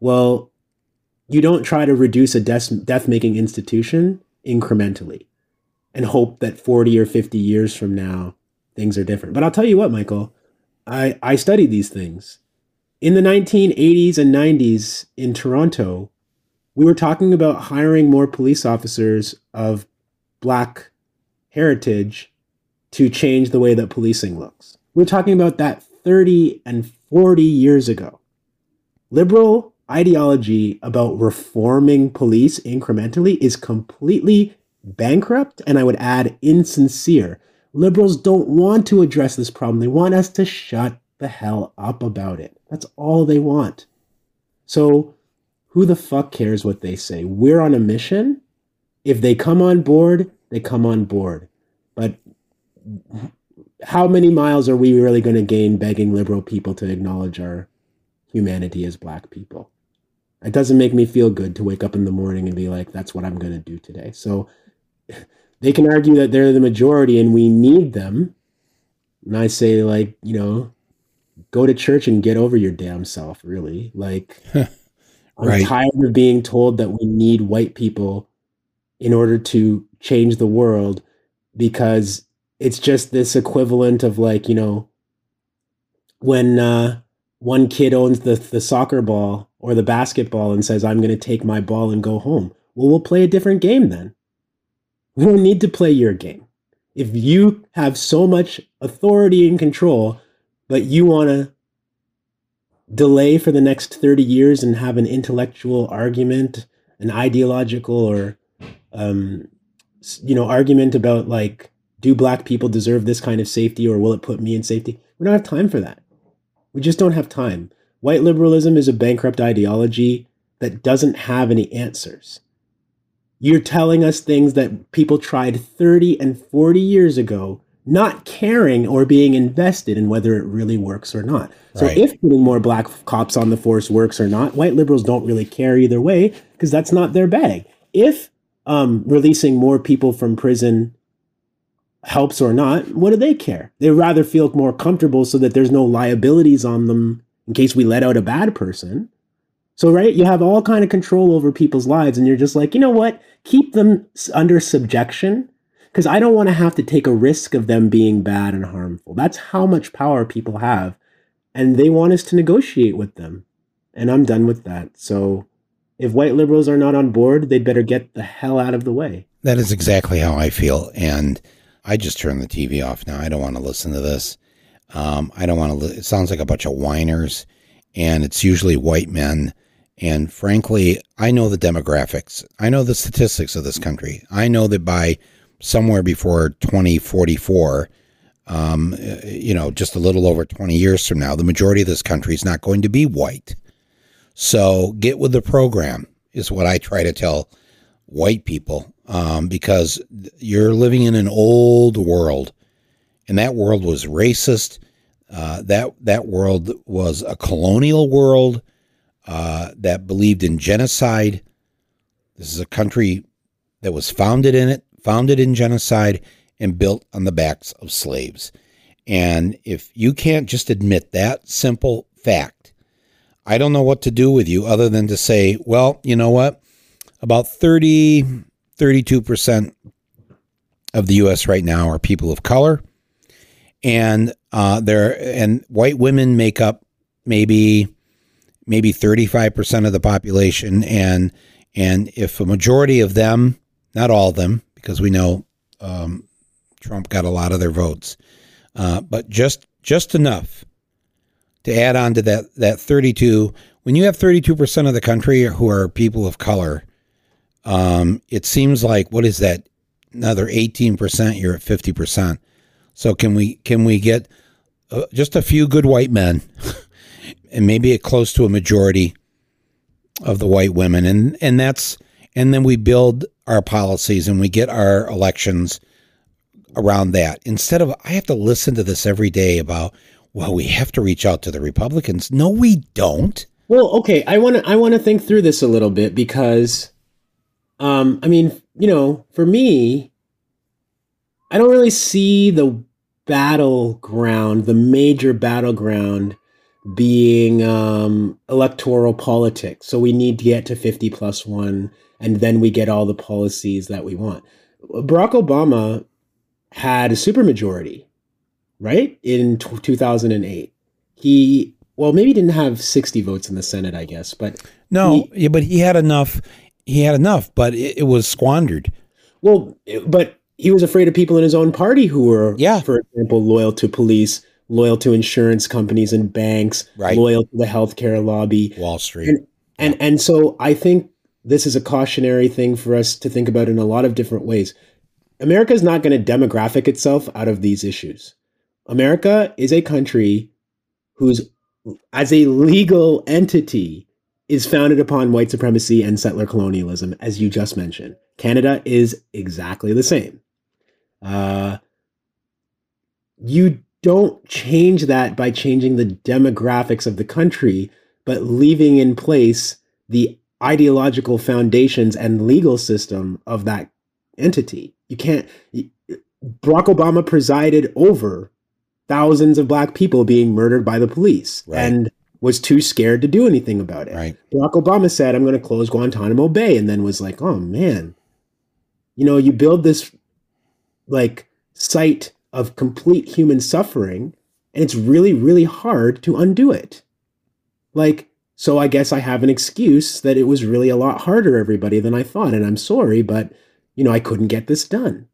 well, you don't try to reduce a death making institution incrementally and hope that 40 or 50 years from now things are different. But I'll tell you what, Michael, I, I studied these things. In the 1980s and 90s in Toronto, we were talking about hiring more police officers of black heritage to change the way that policing looks. We we're talking about that 30 and 40 years ago. Liberal ideology about reforming police incrementally is completely bankrupt and I would add insincere. Liberals don't want to address this problem. They want us to shut the hell up about it. That's all they want. So, who the fuck cares what they say? We're on a mission. If they come on board, they come on board. But how many miles are we really going to gain begging liberal people to acknowledge our humanity as black people? It doesn't make me feel good to wake up in the morning and be like, that's what I'm going to do today. So they can argue that they're the majority and we need them. And I say, like, you know, go to church and get over your damn self, really. Like, I'm tired of being told that we need white people in order to change the world because it's just this equivalent of, like, you know, when uh, one kid owns the, the soccer ball or the basketball and says, I'm going to take my ball and go home. Well, we'll play a different game then. We don't need to play your game. If you have so much authority and control, but you want to delay for the next 30 years and have an intellectual argument, an ideological or, um, you know, argument about like, do black people deserve this kind of safety or will it put me in safety? We don't have time for that. We just don't have time. White liberalism is a bankrupt ideology that doesn't have any answers. You're telling us things that people tried 30 and 40 years ago, not caring or being invested in whether it really works or not. So, right. if putting more black cops on the force works or not, white liberals don't really care either way because that's not their bag. If um, releasing more people from prison helps or not, what do they care? They rather feel more comfortable so that there's no liabilities on them in case we let out a bad person. So right, you have all kind of control over people's lives and you're just like, "You know what? Keep them under subjection because I don't want to have to take a risk of them being bad and harmful." That's how much power people have and they want us to negotiate with them. And I'm done with that. So if white liberals are not on board, they'd better get the hell out of the way. That is exactly how I feel. And I just turned the TV off now. I don't want to listen to this. Um, I don't want to. Li- it sounds like a bunch of whiners, and it's usually white men. And frankly, I know the demographics. I know the statistics of this country. I know that by somewhere before 2044, um, you know, just a little over 20 years from now, the majority of this country is not going to be white. So get with the program, is what I try to tell white people, um, because you're living in an old world, and that world was racist. Uh, that that world was a colonial world uh, that believed in genocide. This is a country that was founded in it, founded in genocide, and built on the backs of slaves. And if you can't just admit that simple fact, I don't know what to do with you other than to say, well, you know what? About 30, 32% of the U.S. right now are people of color. And uh, there and white women make up maybe maybe 35% of the population and and if a majority of them not all of them because we know um, Trump got a lot of their votes uh, but just just enough to add on to that that 32 when you have 32% of the country who are people of color um, it seems like what is that? Another 18% you're at 50% so can we can we get uh, just a few good white men and maybe a close to a majority of the white women. And and that's and then we build our policies and we get our elections around that. Instead of I have to listen to this every day about well, we have to reach out to the Republicans. No, we don't. Well, okay, I want to I want to think through this a little bit because um I mean, you know, for me I don't really see the battleground, the major battleground being um electoral politics. So we need to get to 50 plus 1 and then we get all the policies that we want. Barack Obama had a supermajority right? In t- 2008. He, well, maybe didn't have 60 votes in the Senate, I guess, but. No, he, yeah, but he had enough. He had enough, but it, it was squandered. Well, but he was afraid of people in his own party who were, yeah. for example, loyal to police, loyal to insurance companies and banks, right. loyal to the healthcare lobby, Wall Street. And, and, and so I think this is a cautionary thing for us to think about in a lot of different ways. America is not going to demographic itself out of these issues. America is a country whose, as a legal entity, is founded upon white supremacy and settler colonialism, as you just mentioned. Canada is exactly the same. Uh, you don't change that by changing the demographics of the country, but leaving in place the ideological foundations and legal system of that entity. You can't. Barack Obama presided over thousands of black people being murdered by the police right. and was too scared to do anything about it. Right. Barack Obama said, I'm going to close Guantanamo Bay, and then was like, oh man, you know, you build this like site of complete human suffering, and it's really, really hard to undo it. Like, so I guess I have an excuse that it was really a lot harder, everybody, than I thought, and I'm sorry, but you know, I couldn't get this done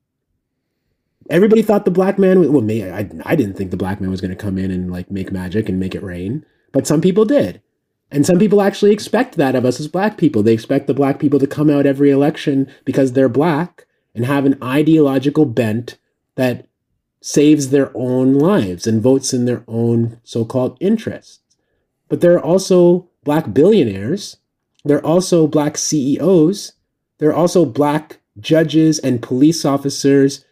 everybody thought the black man well me I, I didn't think the black man was going to come in and like make magic and make it rain but some people did. And some people actually expect that of us as black people. They expect the black people to come out every election because they're black and have an ideological bent that saves their own lives and votes in their own so-called interests. But there are also black billionaires. There are also black ceos there are also black judges and police officers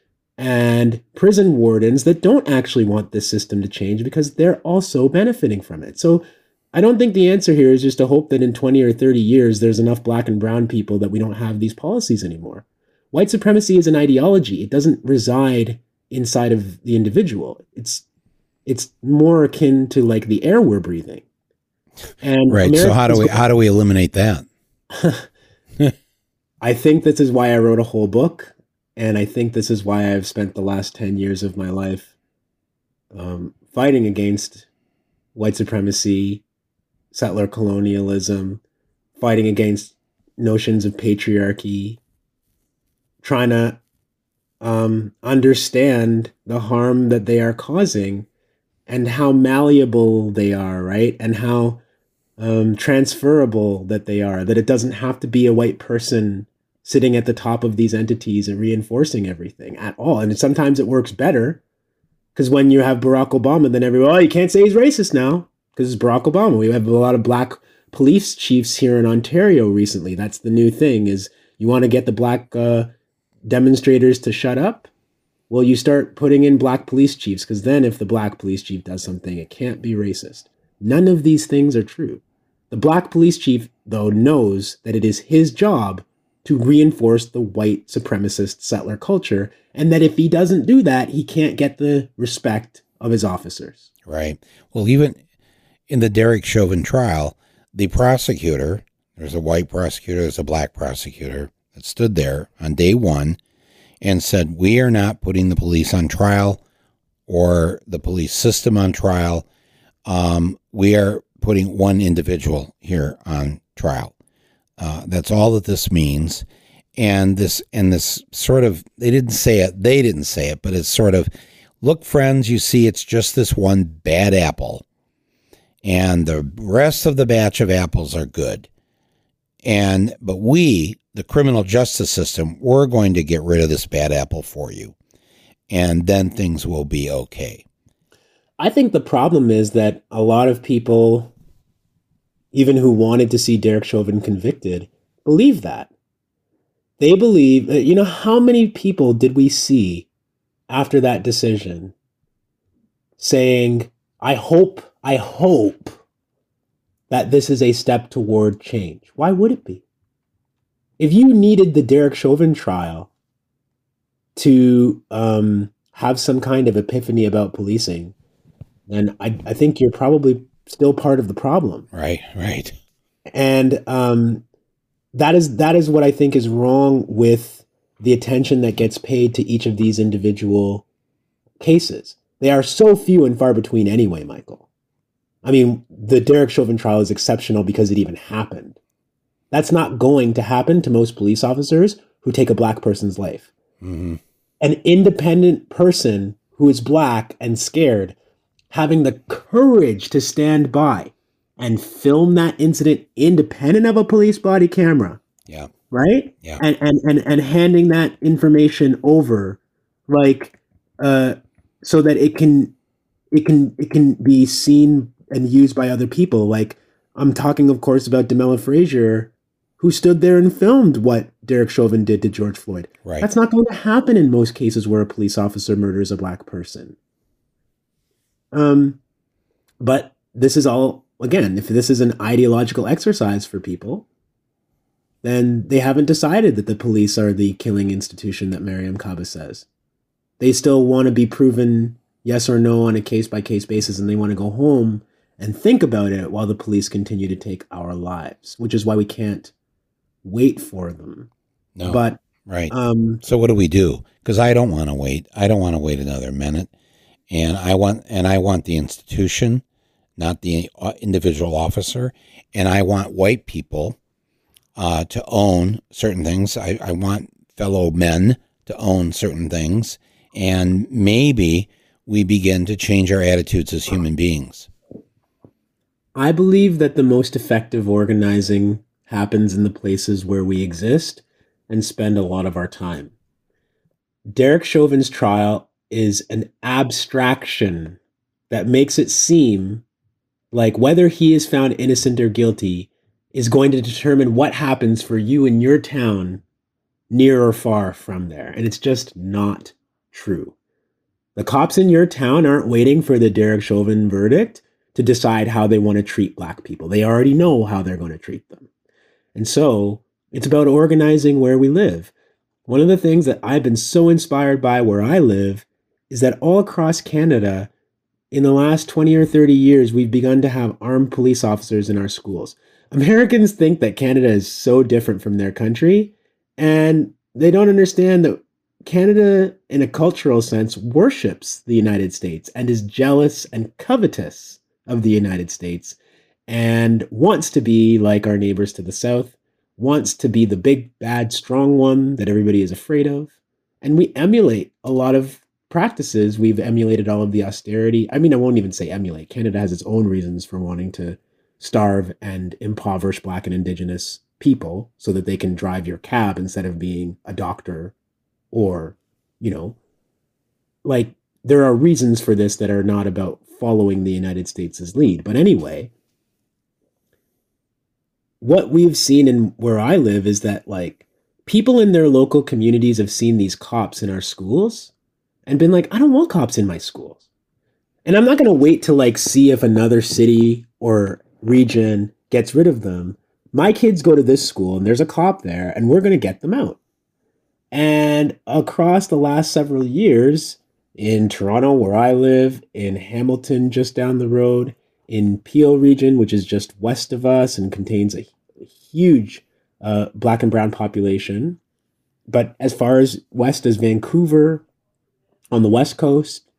and prison wardens that don't actually want this system to change because they're also benefiting from it. So I don't think the answer here is just to hope that in 20 or 30 years there's enough black and brown people that we don't have these policies anymore. White supremacy is an ideology. It doesn't reside inside of the individual. It's it's more akin to like the air we're breathing. And right. So how do we how do we eliminate that? I think this is why I wrote a whole book and I think this is why I've spent the last 10 years of my life um, fighting against white supremacy, settler colonialism, fighting against notions of patriarchy, trying to um, understand the harm that they are causing and how malleable they are, right? And how um, transferable that they are, that it doesn't have to be a white person sitting at the top of these entities and reinforcing everything at all. And sometimes it works better because when you have Barack Obama, then everyone, oh, you can't say he's racist now because it's Barack Obama. We have a lot of black police chiefs here in Ontario recently. That's the new thing is you want to get the black uh, demonstrators to shut up? Well, you start putting in black police chiefs because then if the black police chief does something, it can't be racist. None of these things are true. The black police chief, though, knows that it is his job to reinforce the white supremacist settler culture, and that if he doesn't do that, he can't get the respect of his officers. Right. Well, even in the Derek Chauvin trial, the prosecutor, there's a white prosecutor, there's a black prosecutor that stood there on day one and said, We are not putting the police on trial or the police system on trial. Um, we are putting one individual here on trial. Uh, that's all that this means. And this and this sort of they didn't say it, they didn't say it, but it's sort of look, friends, you see it's just this one bad apple. And the rest of the batch of apples are good. And but we, the criminal justice system, we're going to get rid of this bad apple for you. And then things will be okay. I think the problem is that a lot of people even who wanted to see Derek Chauvin convicted, believe that. They believe, uh, you know, how many people did we see after that decision saying, I hope, I hope that this is a step toward change? Why would it be? If you needed the Derek Chauvin trial to um, have some kind of epiphany about policing, then I, I think you're probably still part of the problem. Right, right. And um, that is that is what I think is wrong with the attention that gets paid to each of these individual cases. They are so few and far between anyway, Michael. I mean, the Derek Chauvin trial is exceptional because it even happened. That's not going to happen to most police officers who take a black person's life. Mm-hmm. An independent person who is black and scared having the courage to stand by and film that incident independent of a police body camera. Yeah. Right? Yeah. And and and, and handing that information over like uh so that it can it can it can be seen and used by other people. Like I'm talking of course about Darnella Frazier who stood there and filmed what Derek Chauvin did to George Floyd. Right. That's not going to happen in most cases where a police officer murders a black person. Um, but this is all, again, if this is an ideological exercise for people, then they haven't decided that the police are the killing institution that Mariame Kaba says. They still want to be proven yes or no on a case by case basis, and they want to go home and think about it while the police continue to take our lives, which is why we can't wait for them. No. But right. Um, so what do we do? Because I don't want to wait. I don't want to wait another minute and I want and I want the institution, not the uh, individual officer, and I want white people uh, to own certain things. I, I want fellow men to own certain things, and maybe we begin to change our attitudes as human beings. I believe that the most effective organizing happens in the places where we exist and spend a lot of our time. Derek Chauvin's trial is an abstraction that makes it seem like whether he is found innocent or guilty is going to determine what happens for you in your town near or far from there. And it's just not true. The cops in your town aren't waiting for the Derek Chauvin verdict to decide how they want to treat black people. They already know how they're going to treat them. And so it's about organizing where we live. One of the things that I've been so inspired by where I live is that all across Canada, in the last 20 or 30 years, we've begun to have armed police officers in our schools. Americans think that Canada is so different from their country, and they don't understand that Canada, in a cultural sense, worships the United States and is jealous and covetous of the United States and wants to be like our neighbors to the south, wants to be the big, bad, strong one that everybody is afraid of. And we emulate a lot of practices. We've emulated all of the austerity. I mean, I won't even say emulate. Canada has its own reasons for wanting to starve and impoverish Black and Indigenous people so that they can drive your cab instead of being a doctor or, you know, like there are reasons for this that are not about following the United States' lead. But anyway, what we've seen in where I live is that like people in their local communities have seen these cops in our schools and been like, I don't want cops in my schools. And I'm not going to wait to like see if another city or region gets rid of them. My kids go to this school and there's a cop there and we're going to get them out. And across the last several years in Toronto, where I live, in Hamilton, just down the road, in Peel region, which is just west of us and contains a, huge uh, black and brown population. But as far as west as Vancouver, on the West Coast,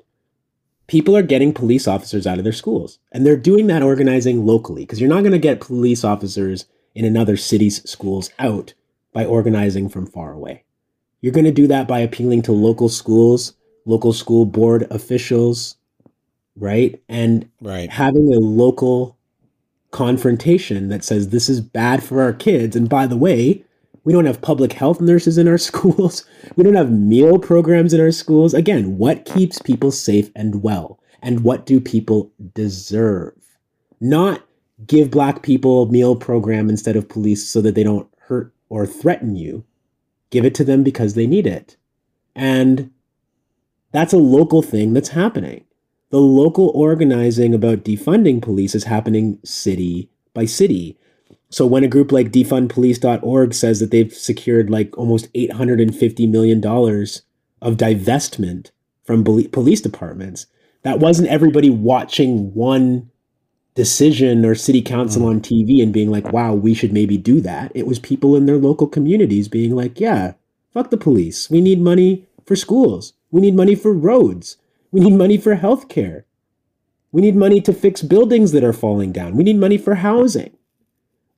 people are getting police officers out of their schools. And they're doing that organizing locally because you're not going to get police officers in another city's schools out by organizing from far away. You're going to do that by appealing to local schools, local school board officials, right? And right. having a local confrontation that says this is bad for our kids. And by the way, we don't have public health nurses in our schools. We don't have meal programs in our schools. Again, what keeps people safe and well? And what do people deserve? Not give black people meal program instead of police so that they don't hurt or threaten you. Give it to them because they need it. And that's a local thing that's happening. The local organizing about defunding police is happening city by city. So when a group like defundpolice.org says that they've secured like almost $850 million of divestment from police departments, that wasn't everybody watching one decision or city council mm. on TV and being like, wow, we should maybe do that. It was people in their local communities being like, yeah, fuck the police. We need money for schools. We need money for roads. We need money for healthcare. We need money to fix buildings that are falling down. We need money for housing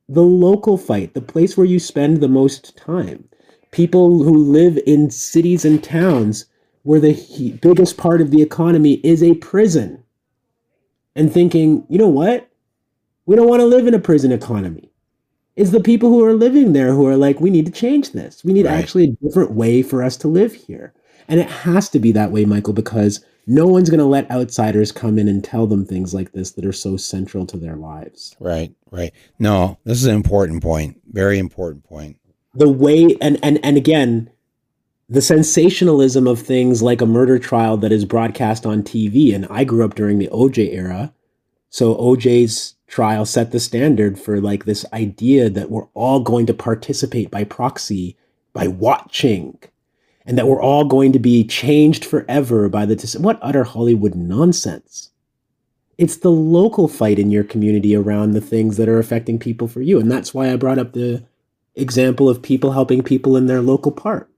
the local fight, the place where you spend the most time. People who live in cities and towns where the he- biggest part of the economy is a prison. And thinking, you know what? We don't want to live in a prison economy. It's the people who are living there who are like, we need to change this. We need right. actually a different way for us to live here. And it has to be that way, Michael, because no one's going to let outsiders come in and tell them things like this that are so central to their lives. Right, right. No, this is an important point. Very important point. The way and and and again, the sensationalism of things like a murder trial that is broadcast on TV and I grew up during the OJ era. So OJ's trial set the standard for like this idea that we're all going to participate by proxy by watching and that we're all going to be changed forever by the what utter Hollywood nonsense. It's the local fight in your community around the things that are affecting people for you. And that's why I brought up the example of people helping people in their local park.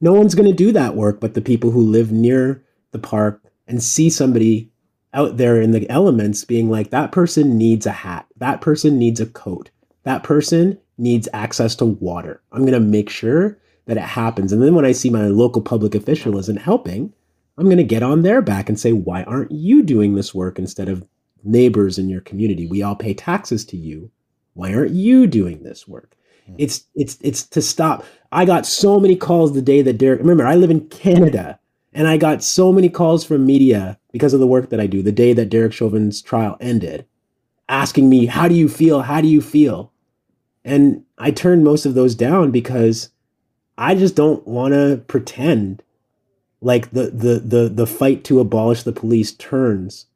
No one's going to do that work but the people who live near the park and see somebody out there in the elements being like, that person needs a hat. That person needs a coat. That person needs access to water. I'm going to make sure that it happens. And then when I see my local public official isn't helping, I'm going to get on their back and say, why aren't you doing this work instead of neighbors in your community? We all pay taxes to you. Why aren't you doing this work? Hmm. It's it's it's to stop. I got so many calls the day that Derek. Remember, I live in Canada, and I got so many calls from media because of the work that I do. The day that Derek Chauvin's trial ended, asking me, "How do you feel? How do you feel?" And I turned most of those down because I just don't want to pretend like the, the the the fight to abolish the police turns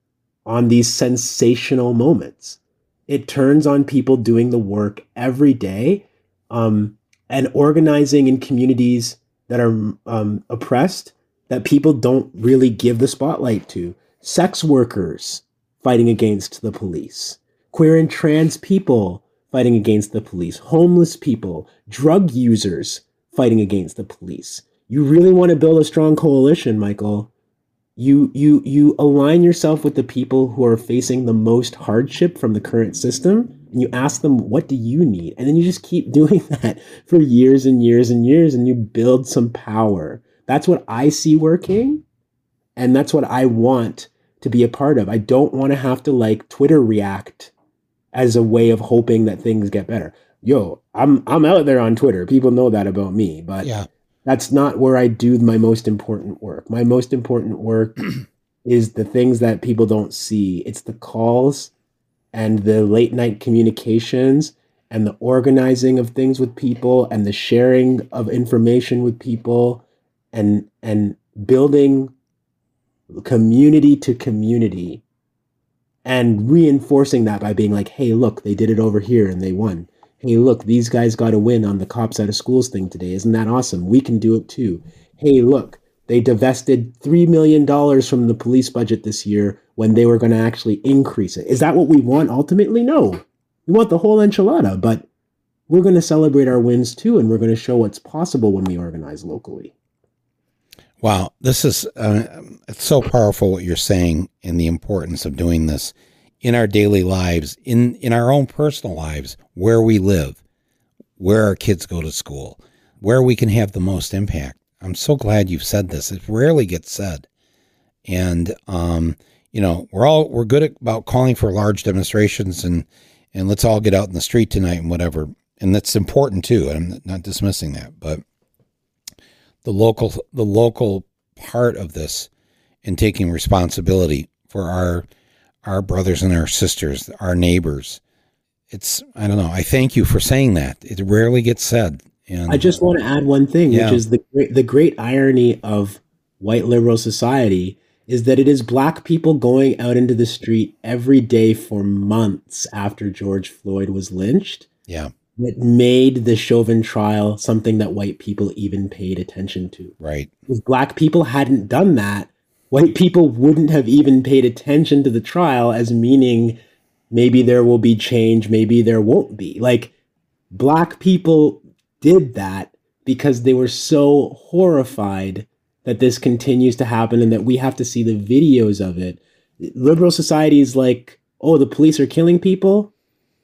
on these sensational moments. It turns on people doing the work every day um, and organizing in communities that are um, oppressed that people don't really give the spotlight to. Sex workers fighting against the police, queer and trans people fighting against the police, homeless people, drug users fighting against the police. You really want to build a strong coalition, Michael. You you you align yourself with the people who are facing the most hardship from the current system and you ask them, what do you need? And then you just keep doing that for years and years and years and you build some power. That's what I see working. And that's what I want to be a part of. I don't want to have to like Twitter react as a way of hoping that things get better. Yo, I'm I'm out there on Twitter. People know that about me, but Yeah. that's not where I do my most important work. My most important work is the things that people don't see. It's the calls and the late night communications and the organizing of things with people and the sharing of information with people and and building community to community and reinforcing that by being like, hey, look, they did it over here and they won. Hey, look, these guys got a win on the cops out of schools thing today. Isn't that awesome? We can do it too. Hey, look, they divested $3 million from the police budget this year when they were going to actually increase it. Is that what we want ultimately? No. We want the whole enchilada, but we're going to celebrate our wins too, and we're going to show what's possible when we organize locally. Wow, this is uh, it's so powerful what you're saying and the importance of doing this in our daily lives, in in our own personal lives, where we live, where our kids go to school, where we can have the most impact. I'm so glad you've said this. It rarely gets said, and um, you know we're all we're good about calling for large demonstrations and and let's all get out in the street tonight and whatever, and that's important too. And I'm not dismissing that, but the local the local part of this and taking responsibility for our our brothers and our sisters, our neighbors. It's I don't know. I thank you for saying that. It rarely gets said. And I just want to add one thing, Yeah. which is the great, the great irony of white liberal society is that it is black people going out into the street every day for months after George Floyd was lynched yeah, that made the Chauvin trial something that white people even paid attention to. right. If black people hadn't done that, white people wouldn't have even paid attention to the trial as meaning maybe there will be change, maybe there won't be. Like black people did that because they were so horrified that this continues to happen and that we have to see the videos of it. Liberal society is like, oh, the police are killing people.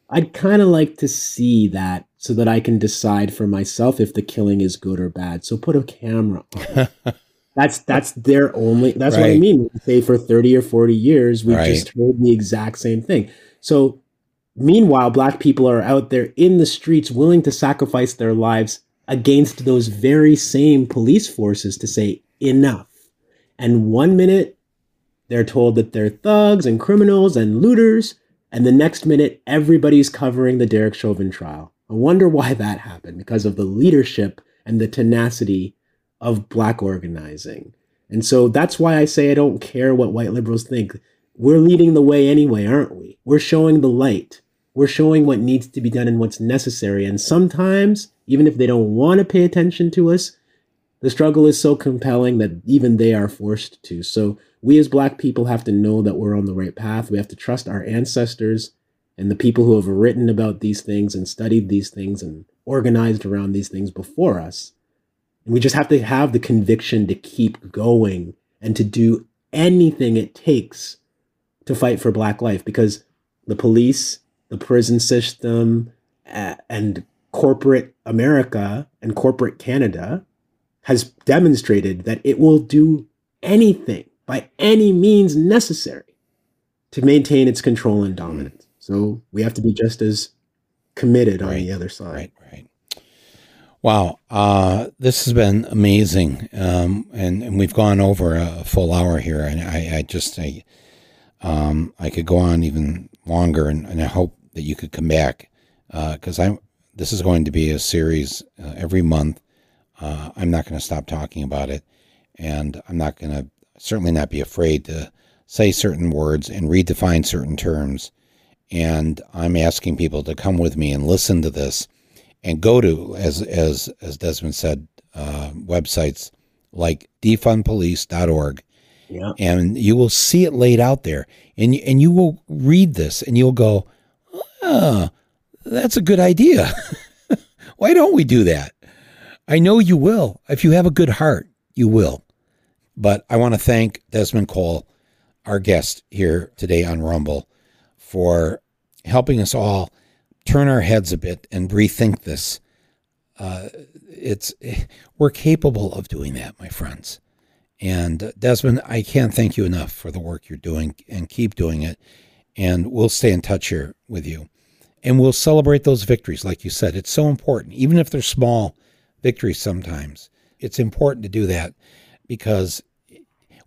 I'd kind of like to see that so that I can decide for myself if the killing is good or bad. So put a camera on. that's that's their only that's what I mean. Say for 30 or 40 years, we've Right. just heard the exact same thing. So meanwhile, black people are out there in the streets willing to sacrifice their lives against those very same police forces to say enough. And one minute they're told that they're thugs and criminals and looters, and the next minute everybody's covering the Derek Chauvin trial. I wonder why that happened because of the leadership and the tenacity of black organizing. And so that's why I say I don't care what white liberals think. We're leading the way anyway, aren't we? We're showing the light. We're showing what needs to be done and what's necessary. And sometimes, even if they don't want to pay attention to us, the struggle is so compelling that even they are forced to. So we as black people have to know that we're on the right path. We have to trust our ancestors and the people who have written about these things and studied these things and organized around these things before us. And we just have to have the conviction to keep going and to do anything it takes to fight for black life because the police, the prison system, and corporate America and corporate Canada has demonstrated that it will do anything by any means necessary to maintain its control and dominance. So we have to be just as committed on the other side. Right, right. Wow, uh, this has been amazing, um, and and we've gone over a full hour here, and I, I just I, um, I could go on even longer, and, and I hope that you could come back because I'm. This is going to be a series uh, every month. Uh, I'm not going to stop talking about it, and I'm not going to certainly not be afraid to say certain words and redefine certain terms. And I'm asking people to come with me and listen to this and go to as as as Desmond said uh, websites like defundpolice.org Yeah. and you will see it laid out there. And you, and you will read this and you'll go ah that's a good idea. Why don't we do that? I know you will. If you have a good heart you will. But I want to thank Desmond Cole our guest here today on Rumble for helping us all turn our heads a bit and rethink this, uh, it's we're capable of doing that, my friends. And uh, Desmond, I can't thank you enough for the work you're doing and keep doing it. And we'll stay in touch here with you. And we'll celebrate those victories. Like you said, it's so important, even if they're small victories sometimes. It's important to do that because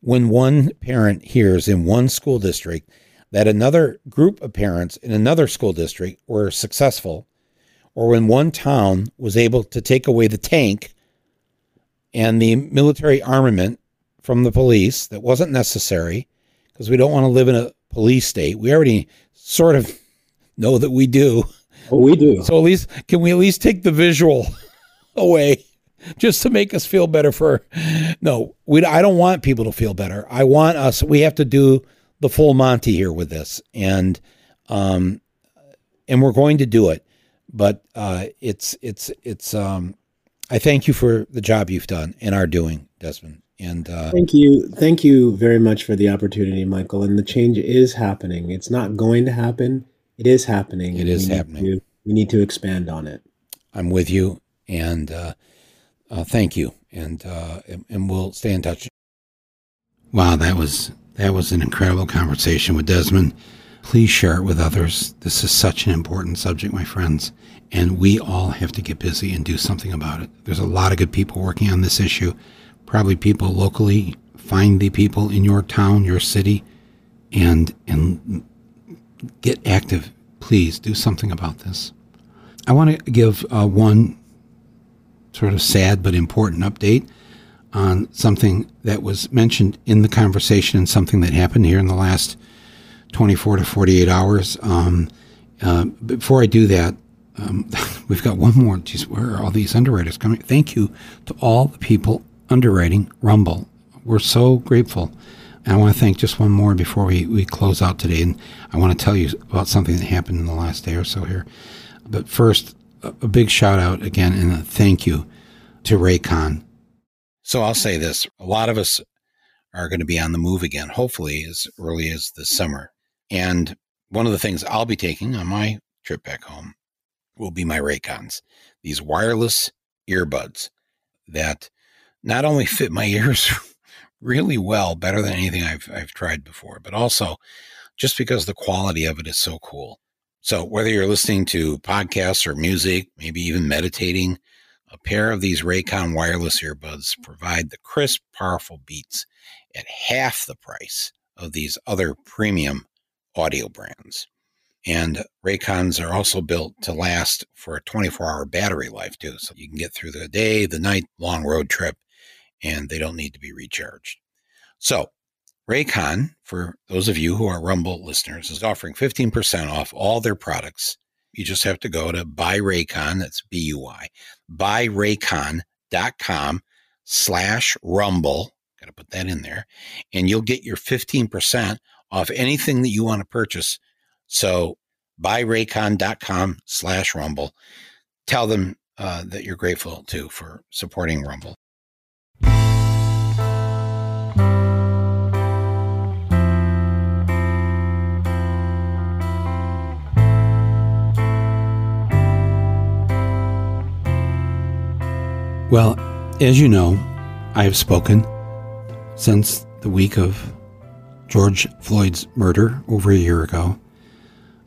when one parent hears in one school district that another group of parents in another school district were successful, or when one town was able to take away the tank and the military armament from the police that wasn't necessary, because we don't want to live in a police state. We already sort of know that we do. Oh, we do. So at least can we at least take the visual away just to make us feel better for no we i don't want people to feel better i want us we have to do the full monty here with this and um and we're going to do it but uh it's it's it's um i thank you for the job you've done and are doing desmond and uh thank you thank you very much for the opportunity michael and the change is happening. It's not going to happen. It is happening. It is happening. to, we need to expand on it. I'm with you and uh uh, thank you, and, uh, and and we'll stay in touch. Wow, that was that was an incredible conversation with Desmond. Please share it with others. This is such an important subject, my friends, and we all have to get busy and do something about it. There's a lot of good people working on this issue. Probably people locally. Find the people in your town, your city, and and get active. Please do something about this. I want to give uh, one sort of sad but important update on something that was mentioned in the conversation and something that happened here in the last 24 to 48 hours. Um, uh, before I do that, um, we've got one more. Geez, where are all these underwriters coming? Thank you to all the people underwriting Rumble. We're so grateful. And I want to thank just one more before we, we close out today. And I want to tell you about something that happened in the last day or so here. But first, a big shout out again and a thank you to Raycon. So I'll say this a lot of us are going to be on the move again, hopefully as early as the summer. And one of the things I'll be taking on my trip back home will be my Raycons, these wireless earbuds that not only fit my ears really well, better than anything I've, I've tried before, but also just because the quality of it is so cool. So, whether you're listening to podcasts or music, maybe even meditating, a pair of these Raycon wireless earbuds provide the crisp, powerful beats at half the price of these other premium audio brands. And Raycons are also built to last for a 24 hour battery life, too. So you can get through the day, the night, long road trip, and they don't need to be recharged. So Raycon, for those of you who are Rumble listeners, is offering 15% off all their products. You just have to go to buyraycon, that's B-U-Y, buyraycon.com slash rumble. Got to put that in there. And you'll get your 15% off anything that you want to purchase. So buyraycon.com slash rumble. Tell them uh, that you're grateful too for supporting Rumble. Well, as you know, I have spoken since the week of George Floyd's murder over a year ago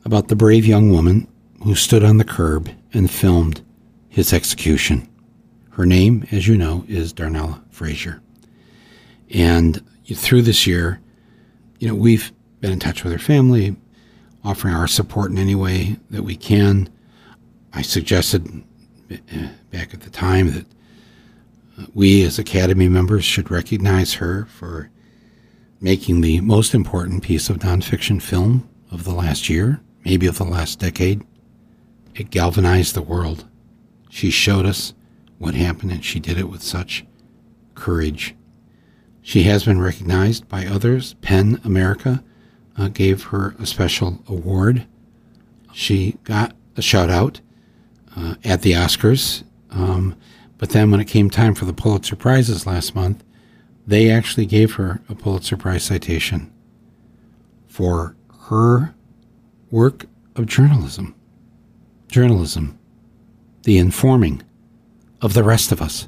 about the brave young woman who stood on the curb and filmed his execution. Her name, as you know, is Darnella Frazier. And through this year, you know, we've been in touch with her family, offering our support in any way that we can. I suggested eh, back at the time that we as Academy members should recognize her for making the most important piece of nonfiction film of the last year, maybe of the last decade. It galvanized the world. She showed us what happened, and she did it with such courage. She has been recognized by others. PEN America uh, gave her a special award. She got a shout out uh, at the Oscars. Um, but then when it came time for the Pulitzer Prizes last month, they actually gave her a Pulitzer Prize citation for her work of journalism. journalism, the informing of the rest of us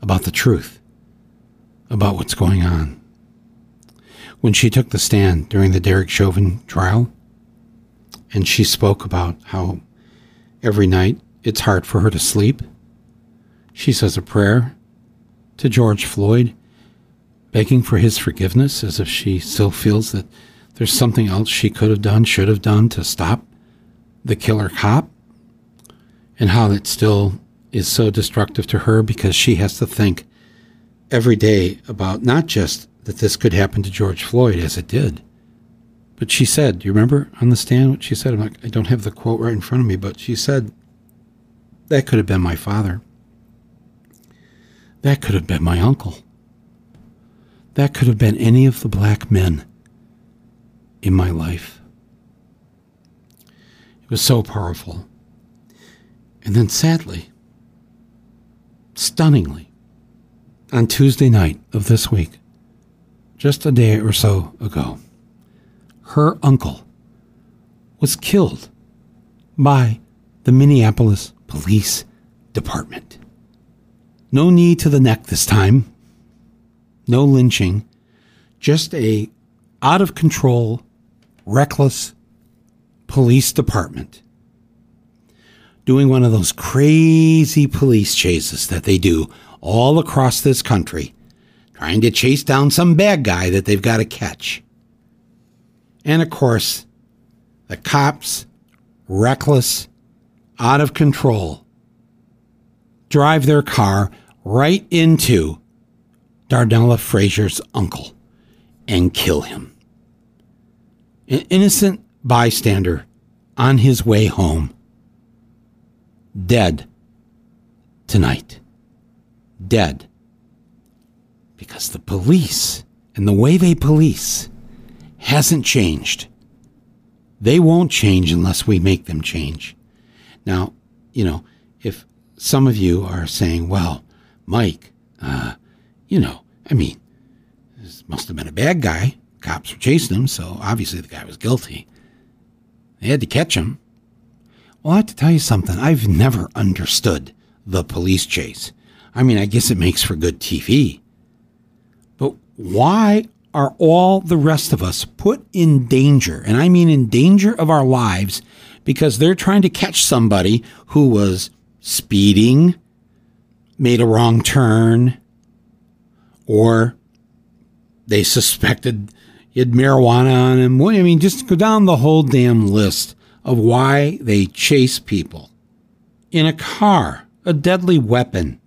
about the truth, about what's going on. When she took the stand during the Derek Chauvin trial, and she spoke about how every night it's hard for her to sleep, she says a prayer to George Floyd, begging for his forgiveness as if she still feels that there's something else she could have done, should have done to stop the killer cop, and how it still is so destructive to her because she has to think every day about not just that this could happen to George Floyd as it did, but she said, do you remember on the stand what she said? I'm like, I don't have the quote right in front of me, but she said, that could have been my father. That could have been my uncle. That could have been any of the black men in my life. It was so powerful. And then, sadly, stunningly, on Tuesday night of this week, just a day or so ago, her uncle was killed by the Minneapolis Police Department. No knee to the neck this time. No lynching. Just a out of control, reckless police department doing one of those crazy police chases that they do all across this country, trying to chase down some bad guy that they've got to catch. And of course, the cops, reckless, out of control, drive their car right into Darnella Frazier's uncle and kill him. An innocent bystander on his way home, dead tonight. Dead. Because the police and the way they police hasn't changed. They won't change unless we make them change. Now, you know, if some of you are saying, well, Mike, uh, you know, I mean, this must have been a bad guy. Cops were chasing him, so obviously the guy was guilty. They had to catch him. Well, I have to tell you something. I've never understood the police chase. I mean, I guess it makes for good TV. But why are all the rest of us put in danger? And I mean in danger of our lives because they're trying to catch somebody who was speeding, made a wrong turn, or they suspected he had marijuana on him. I mean, just go down the whole damn list of why they chase people in a car, a deadly weapon.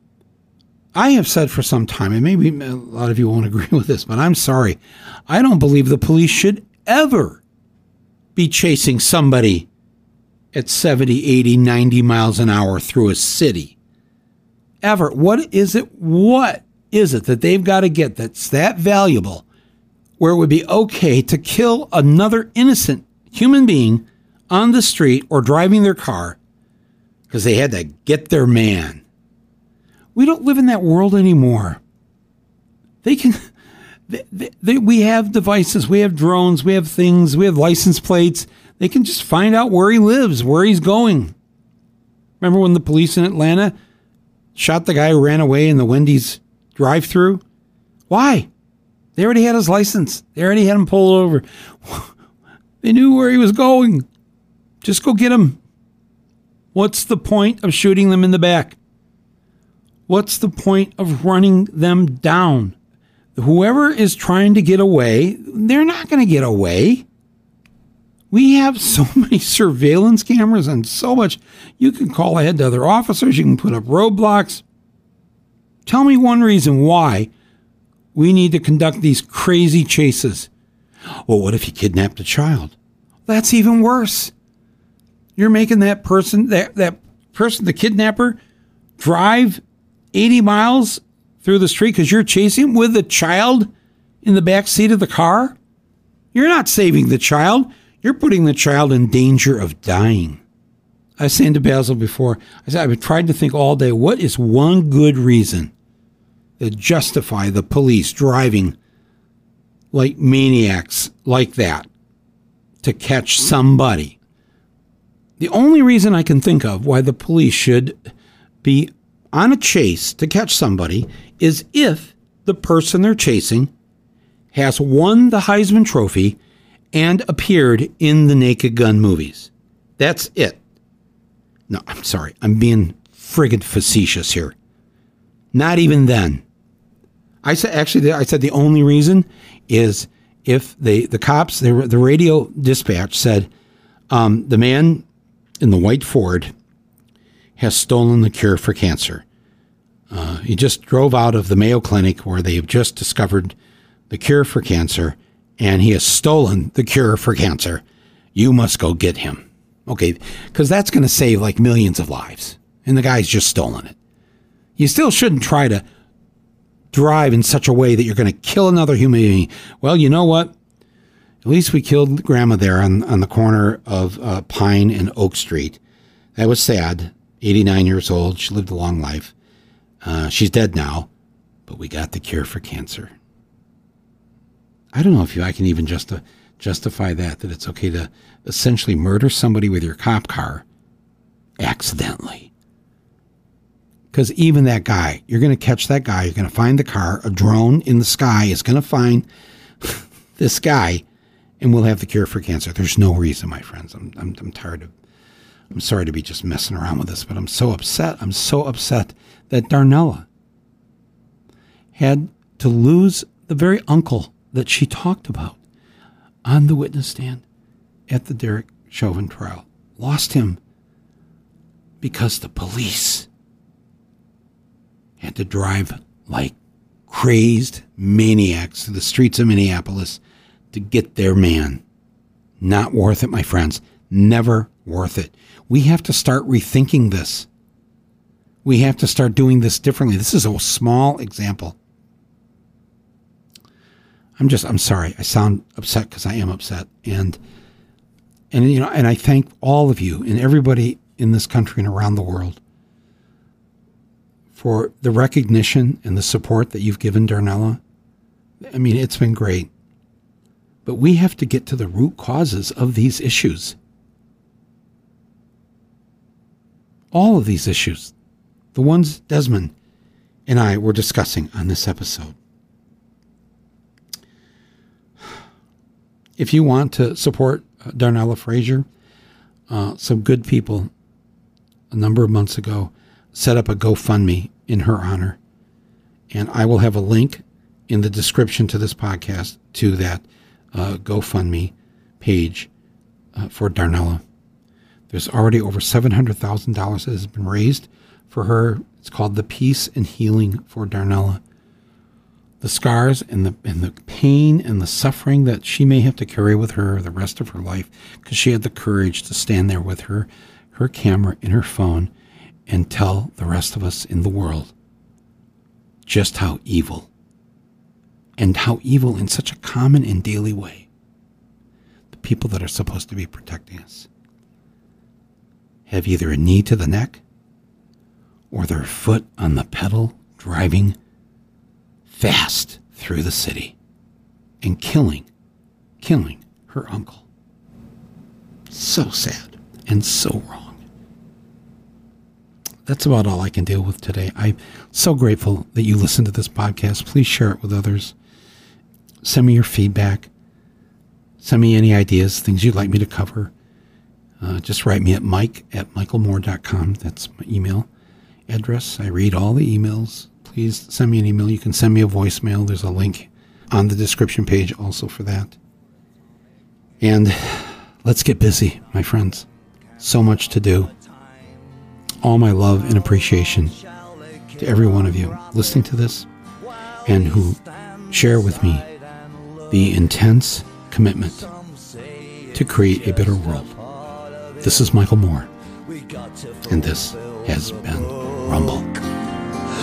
I have said for some time, and maybe a lot of you won't agree with this, but I'm sorry. I don't believe the police should ever be chasing somebody at 70, 80, 90 miles an hour through a city. What is it? What is it that they've got to get that's that valuable where it would be okay to kill another innocent human being on the street or driving their car because they had to get their man? We don't live in that world anymore. They can. They, they, they, we have devices, we have drones, we have things, we have license plates they can just find out where he lives, where he's going. Remember when the police in Atlanta shot the guy who ran away in the Wendy's drive through? Why? They already had his license. They already had him pulled over. they knew where he was going. Just go get him. What's the point of shooting them in the back? What's the point of running them down? Whoever is trying to get away, they're not going to get away. We have so many surveillance cameras and so much. You can call ahead to other officers, you can put up roadblocks. Tell me one reason why we need to conduct these crazy chases. Well, what if you kidnapped a child? That's even worse. You're making that person, that, that person, the kidnapper, drive 80 miles through the street because you're chasing with a child in the back seat of the car? You're not saving the child. You're putting the child in danger of dying. I was saying to Basil before, I said, I've tried to think all day, what is one good reason to justify the police driving like maniacs like that to catch somebody? the only reason I can think of why the police should be on a chase to catch somebody is if the person they're chasing has won the Heisman Trophy and appeared in the Naked Gun movies. That's it. No, I'm sorry. I'm being friggin' facetious here. Not even then. I said actually I said the only reason is if they the cops the the radio dispatch said um, the man in the white Ford has stolen the cure for cancer. Uh, he just drove out of the Mayo Clinic where they have just discovered the cure for cancer, and he has stolen the cure for cancer. You must go get him. Okay, because that's going to save like millions of lives, and the guy's just stolen it. You still shouldn't try to drive in such a way that you're going to kill another human being. Well, you know what? At least we killed grandma there on, on the corner of uh, Pine and Oak Street. That was sad. 89 years old. She lived a long life. Uh, she's dead now, but we got the cure for cancer. I don't know if you, I can even just justify that, that it's okay to essentially murder somebody with your cop car accidentally. Because even that guy, you're going to catch that guy, you're going to find the car, a drone in the sky is going to find this guy, and we'll have the cure for cancer. There's no reason, my friends. I'm, I'm, I'm tired of, I'm sorry to be just messing around with this, but I'm so upset. I'm so upset that Darnella had to lose the very uncle that she talked about on the witness stand at the Derek Chauvin trial. Lost him because the police had to drive like crazed maniacs to the streets of Minneapolis to get their man. Not worth it, my friends. Never worth it. We have to start rethinking this. We have to start doing this differently. This is a small example. I'm just I'm sorry. I sound upset because I am upset and and you know and I thank all of you and everybody in this country and around the world for the recognition and the support that you've given Darnella. I mean, it's been great. But we have to get to the root causes of these issues. All of these issues, the ones Desmond and I were discussing on this episode. If you want to support uh, Darnella Frazier, uh, some good people a number of months ago set up a GoFundMe in her honor. And I will have a link in the description to this podcast to that uh, GoFundMe page uh, for Darnella. There's already over $700,000 that has been raised for her. It's called The Peace and Healing for Darnella. The scars and the, and the pain and the suffering that she may have to carry with her the rest of her life because she had the courage to stand there with her, her camera in her phone and tell the rest of us in the world just how evil, and how evil in such a common and daily way, the people that are supposed to be protecting us have either a knee to the neck or their foot on the pedal driving fast through the city and killing, killing her uncle. So sad and so wrong that's about all I can deal with today. I'm so grateful that you listen to this podcast. Please share it with others. Send me your feedback. Send me any ideas, things you'd like me to cover. Uh, just write me at mike at michaelmoore.com. That's my email address. I read all the emails. Please send me an email. You can send me a voicemail. There's a link on the description page also for that. And let's get busy, my friends. So much to do all my love and appreciation to every one of you listening to this and who share with me the intense commitment to create a better world. This is Michael Moore, and this has been Rumble.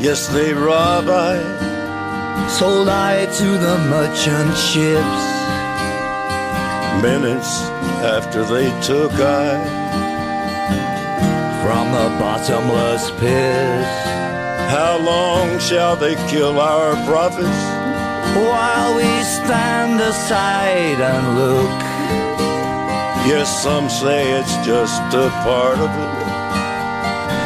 yes, they rob I. Sold I to the merchant ships. Minutes after they took I from the bottomless pit. How long shall they kill our prophets? While we stand aside and look. Yes, some say it's just a part of it.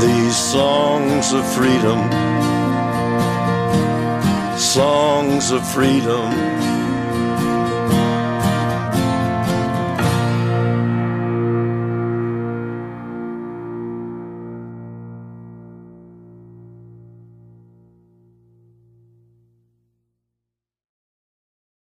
These songs of freedom. Songs of freedom